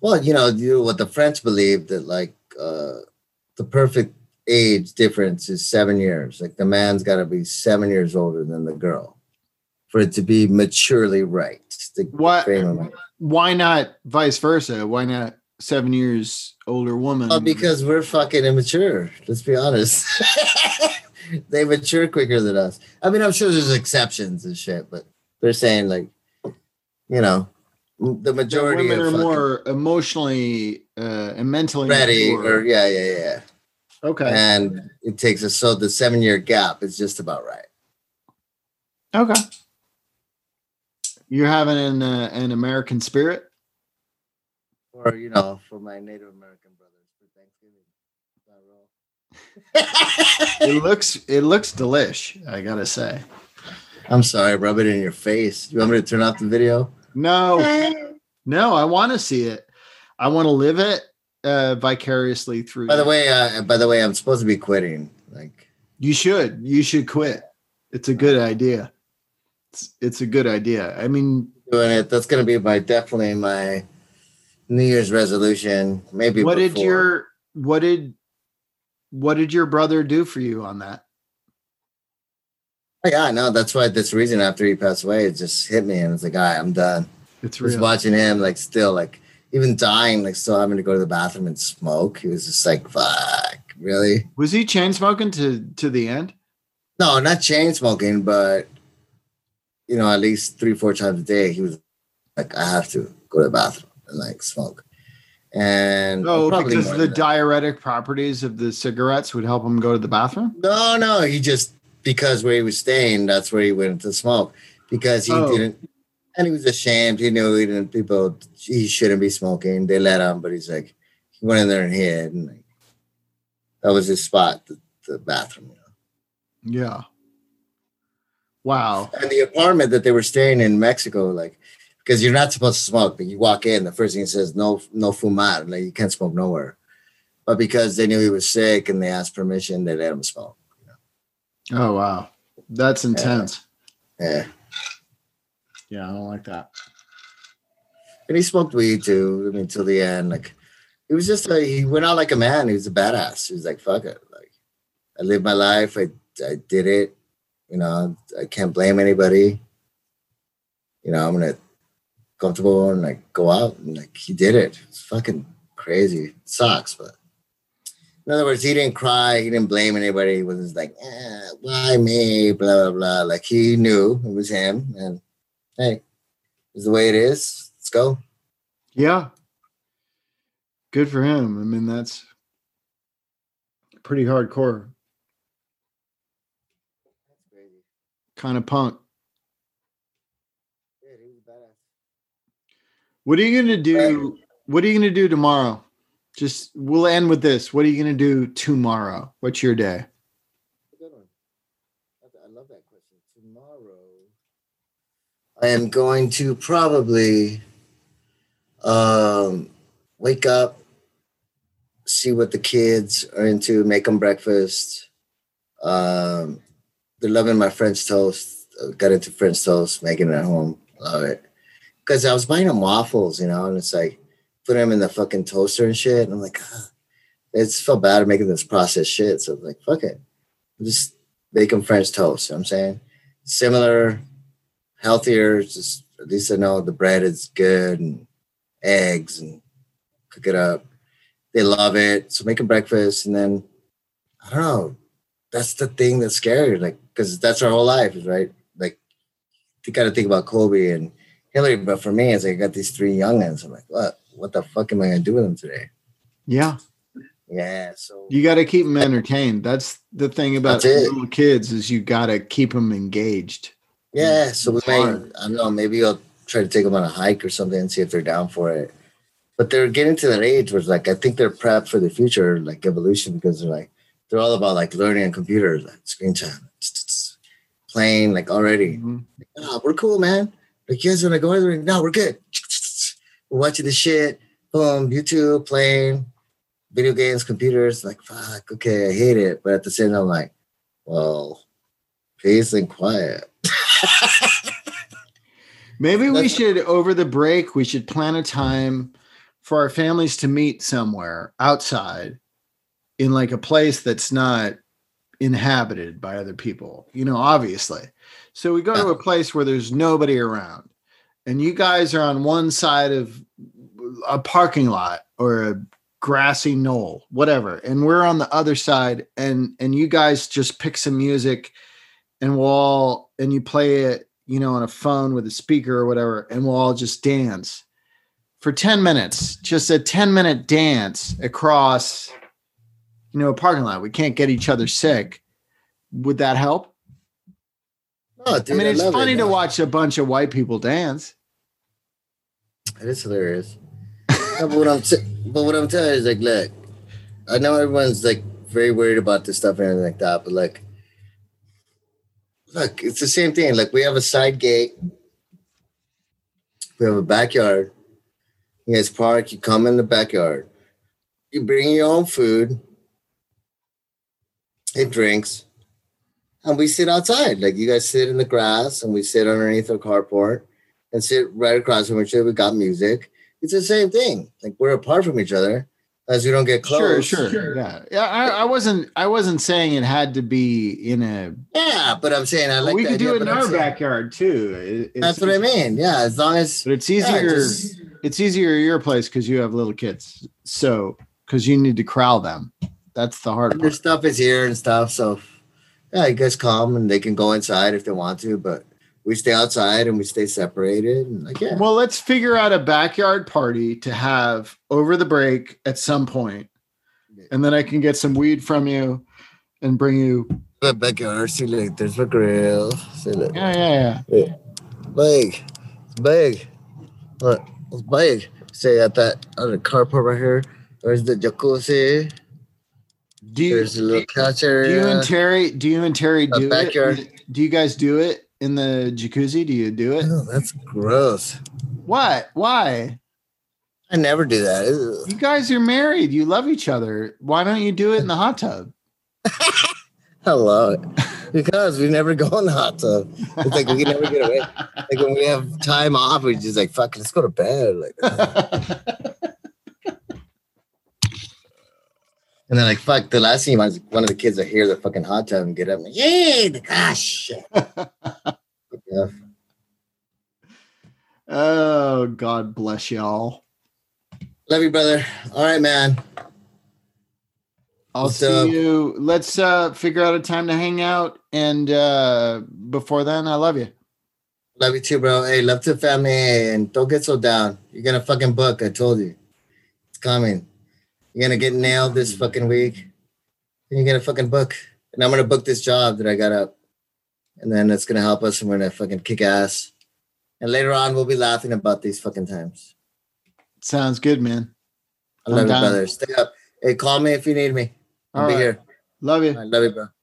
Well, you know, you what the French believe that like uh the perfect age difference is seven years. Like the man's gotta be seven years older than the girl for it to be maturely right. The What? frame of mind. Why not vice versa? Why not seven years older woman? Oh, because we're fucking immature. Let's be honest. <laughs> they mature quicker than us. I mean, I'm sure there's exceptions and shit, but they're saying like, you know, the the majority women of are fucking more emotionally uh, and mentally ready, mature. or yeah, yeah, yeah. okay. And it takes us so the seven year gap is just about right. Okay. You're having an uh, an American spirit. Or you know, for my Native American brothers for Thanksgiving. <laughs> It looks it looks delish. I gotta say. I'm sorry, rub it in your face. You want me to turn off the video? No, no, I want to see it. I want to live it uh, vicariously through. By the way, uh, by the way, I'm supposed to be quitting. Like, you should you should quit. It's a good idea. It's, it's a good idea. I mean, doing it. That's gonna be my definitely my New Year's resolution. Maybe what did your what did what did your brother do for you on that? Oh, yeah, no, that's why this reason after he passed away, it just hit me and it's like, all right, I'm done. It's real. Just watching him like still like even dying, like still having to go to the bathroom and smoke. He was just like, fuck, really? Was he chain smoking to to the end? No, not chain smoking, but you know, at least three, four times a day, he was like, I have to go to the bathroom and like smoke. And Oh, because the diuretic properties of the cigarettes would help him go to the bathroom. No, no, he just because where he was staying, that's where he went to smoke because he Oh. didn't, and he was ashamed. He knew he didn't. People, he shouldn't be smoking. They let him, but he's like, he went in there and hid, and like, that was his spot, the, the bathroom. You know? Yeah. Wow. And the apartment that they were staying in Mexico, like, because you're not supposed to smoke, but you walk in, the first thing it says, no, no fumar, like you can't smoke nowhere. But because they knew he was sick and they asked permission, they let him smoke. Oh wow. That's intense. Yeah. Yeah, I don't like that. And he smoked weed too. I mean, till the end, like he was just like he went out like a man. He was a badass. He was like, "Fuck it, like I lived my life. I I did it. You know, I can't blame anybody. You know, I'm gonna comfortable and like go out and like he did it. It's fucking crazy. It sucks, but in other words, he didn't cry. He didn't blame anybody. He was just like, eh, why me? Blah blah blah. Like he knew it was him, and hey, is the way it is. Let's go. Yeah. Good for him. I mean, that's pretty hardcore. Kind of punk. Yeah, What are you gonna do? What are you gonna do tomorrow? Just we'll end with this. What are you gonna do tomorrow? What's your day? Good one. I love that question. Tomorrow, I am going to probably um, wake up, see what the kids are into, make them breakfast. Um, they're loving my French toast. I got into French toast, making it at home. Love it. Because I was buying them waffles, you know, and it's like put them in the fucking toaster and shit. And I'm like, ah, it's felt bad making this processed shit. So I'm like, fuck it. Just make them French toast. You know what I'm saying? Similar, healthier, just at least I know the bread is good and eggs and cook it up. They love it. So make them breakfast and then I don't know. That's the thing that's scary, like because that's our whole life, right? Like you gotta think about Kobe and Hillary, but for me, it's like I got these three youngins. I'm like, what? What the fuck am I gonna do with them today? Yeah, Yeah, so you got to keep them entertained. That's the thing about little kids is you got to keep them engaged. Yeah, so we may, hard. I don't know, maybe I'll try to take them on a hike or something and see if they're down for it. But they're getting to that age where it's like I think they're prepped for the future, like evolution, because they're like they're all about like learning on computers, like screen time, playing like already. Mhm. Oh, we're cool, man. Like you guys wanna go anywhere? No, we're good. We're watching the shit. Boom, YouTube, playing video games, computers. Like fuck, okay, I hate it, but at the same time, I'm like, well, peace and quiet. <laughs> <laughs> Maybe we That's- should over the break we should plan a time for our families to meet somewhere outside in like a place that's not inhabited by other people. You know, obviously. So we go to a place where there's nobody around. And you guys are on one side of a parking lot or a grassy knoll, whatever. And we're on the other side and and you guys just pick some music and we'll all and you play it you know on a phone with a speaker or whatever and we'll all just dance for 10 minutes just a 10 minute dance across you know a parking lot. We can't get each other sick. Would that help? Oh, dude, i mean it's love funny it, to watch a bunch of white people dance. It is hilarious. No, but what I'm but what I'm telling you is like, look, I know everyone's like very worried about this stuff and everything like that, but like, look, it's the same thing. Like we have a side gate, we have a backyard. You guys park. You come in the backyard. You bring your own food and drinks, and we sit outside. Like you guys sit in the grass, and we sit underneath our carport and sit right across from each other. We got music. It's the same thing. Like we're apart from each other as we don't get close. sure sure yeah yeah I, I wasn't i wasn't saying it had to be in a Yeah, but I'm saying I like. we the could do it in I'm our saying- backyard too It- That's what I mean. Yeah, as long as but it's yeah, easier just- it's easier at your place because you have little kids so because you need to corral them that's the hard their stuff is here and stuff. So yeah, you guys come and they can go inside if they want to, but we stay outside and we stay separated. And like yeah, well let's figure out a backyard party to have over the break at some point and then i can get some weed from you and bring you the backyard. See, like there's my grill. See, look, yeah yeah yeah big, it's big. Look, it's big. Say at that other carport right here. There's the jacuzzi. do you There's a little couch do you and terry do you and terry A do backyard. it do you guys do it in the jacuzzi do you do it Oh, that's gross. what why I never do that. Ew. You guys are married. You love each other. Why don't you do it in the hot tub? I love it because we never go in the hot tub. It's like we can never get away. <laughs> Like when we have time off, we just like fuck. Let's go to bed. Like, <laughs> and then like fuck. The last thing was one of the kids that hear the fucking hot tub and get up and like, yay, the gosh, <laughs> yeah. oh, God bless y'all. Love you, brother. All right, man. I'll What's see up? you. Let's uh figure out a time to hang out. And uh before then, I love you. Love you too, bro. Hey, love to family and don't get so down. You're gonna fucking book. I told you. It's coming. You're gonna get nailed this fucking week. And you're gonna fucking book. And I'm gonna book this job that I got up. And then it's gonna help us and we're gonna fucking kick ass. And later on we'll be laughing about these fucking times. Sounds good, man. I love I'm you, down. brother. Stay up. Hey, call me if you need me. I'll All be right. here. Love you. I love you, bro. All right, bye-bye.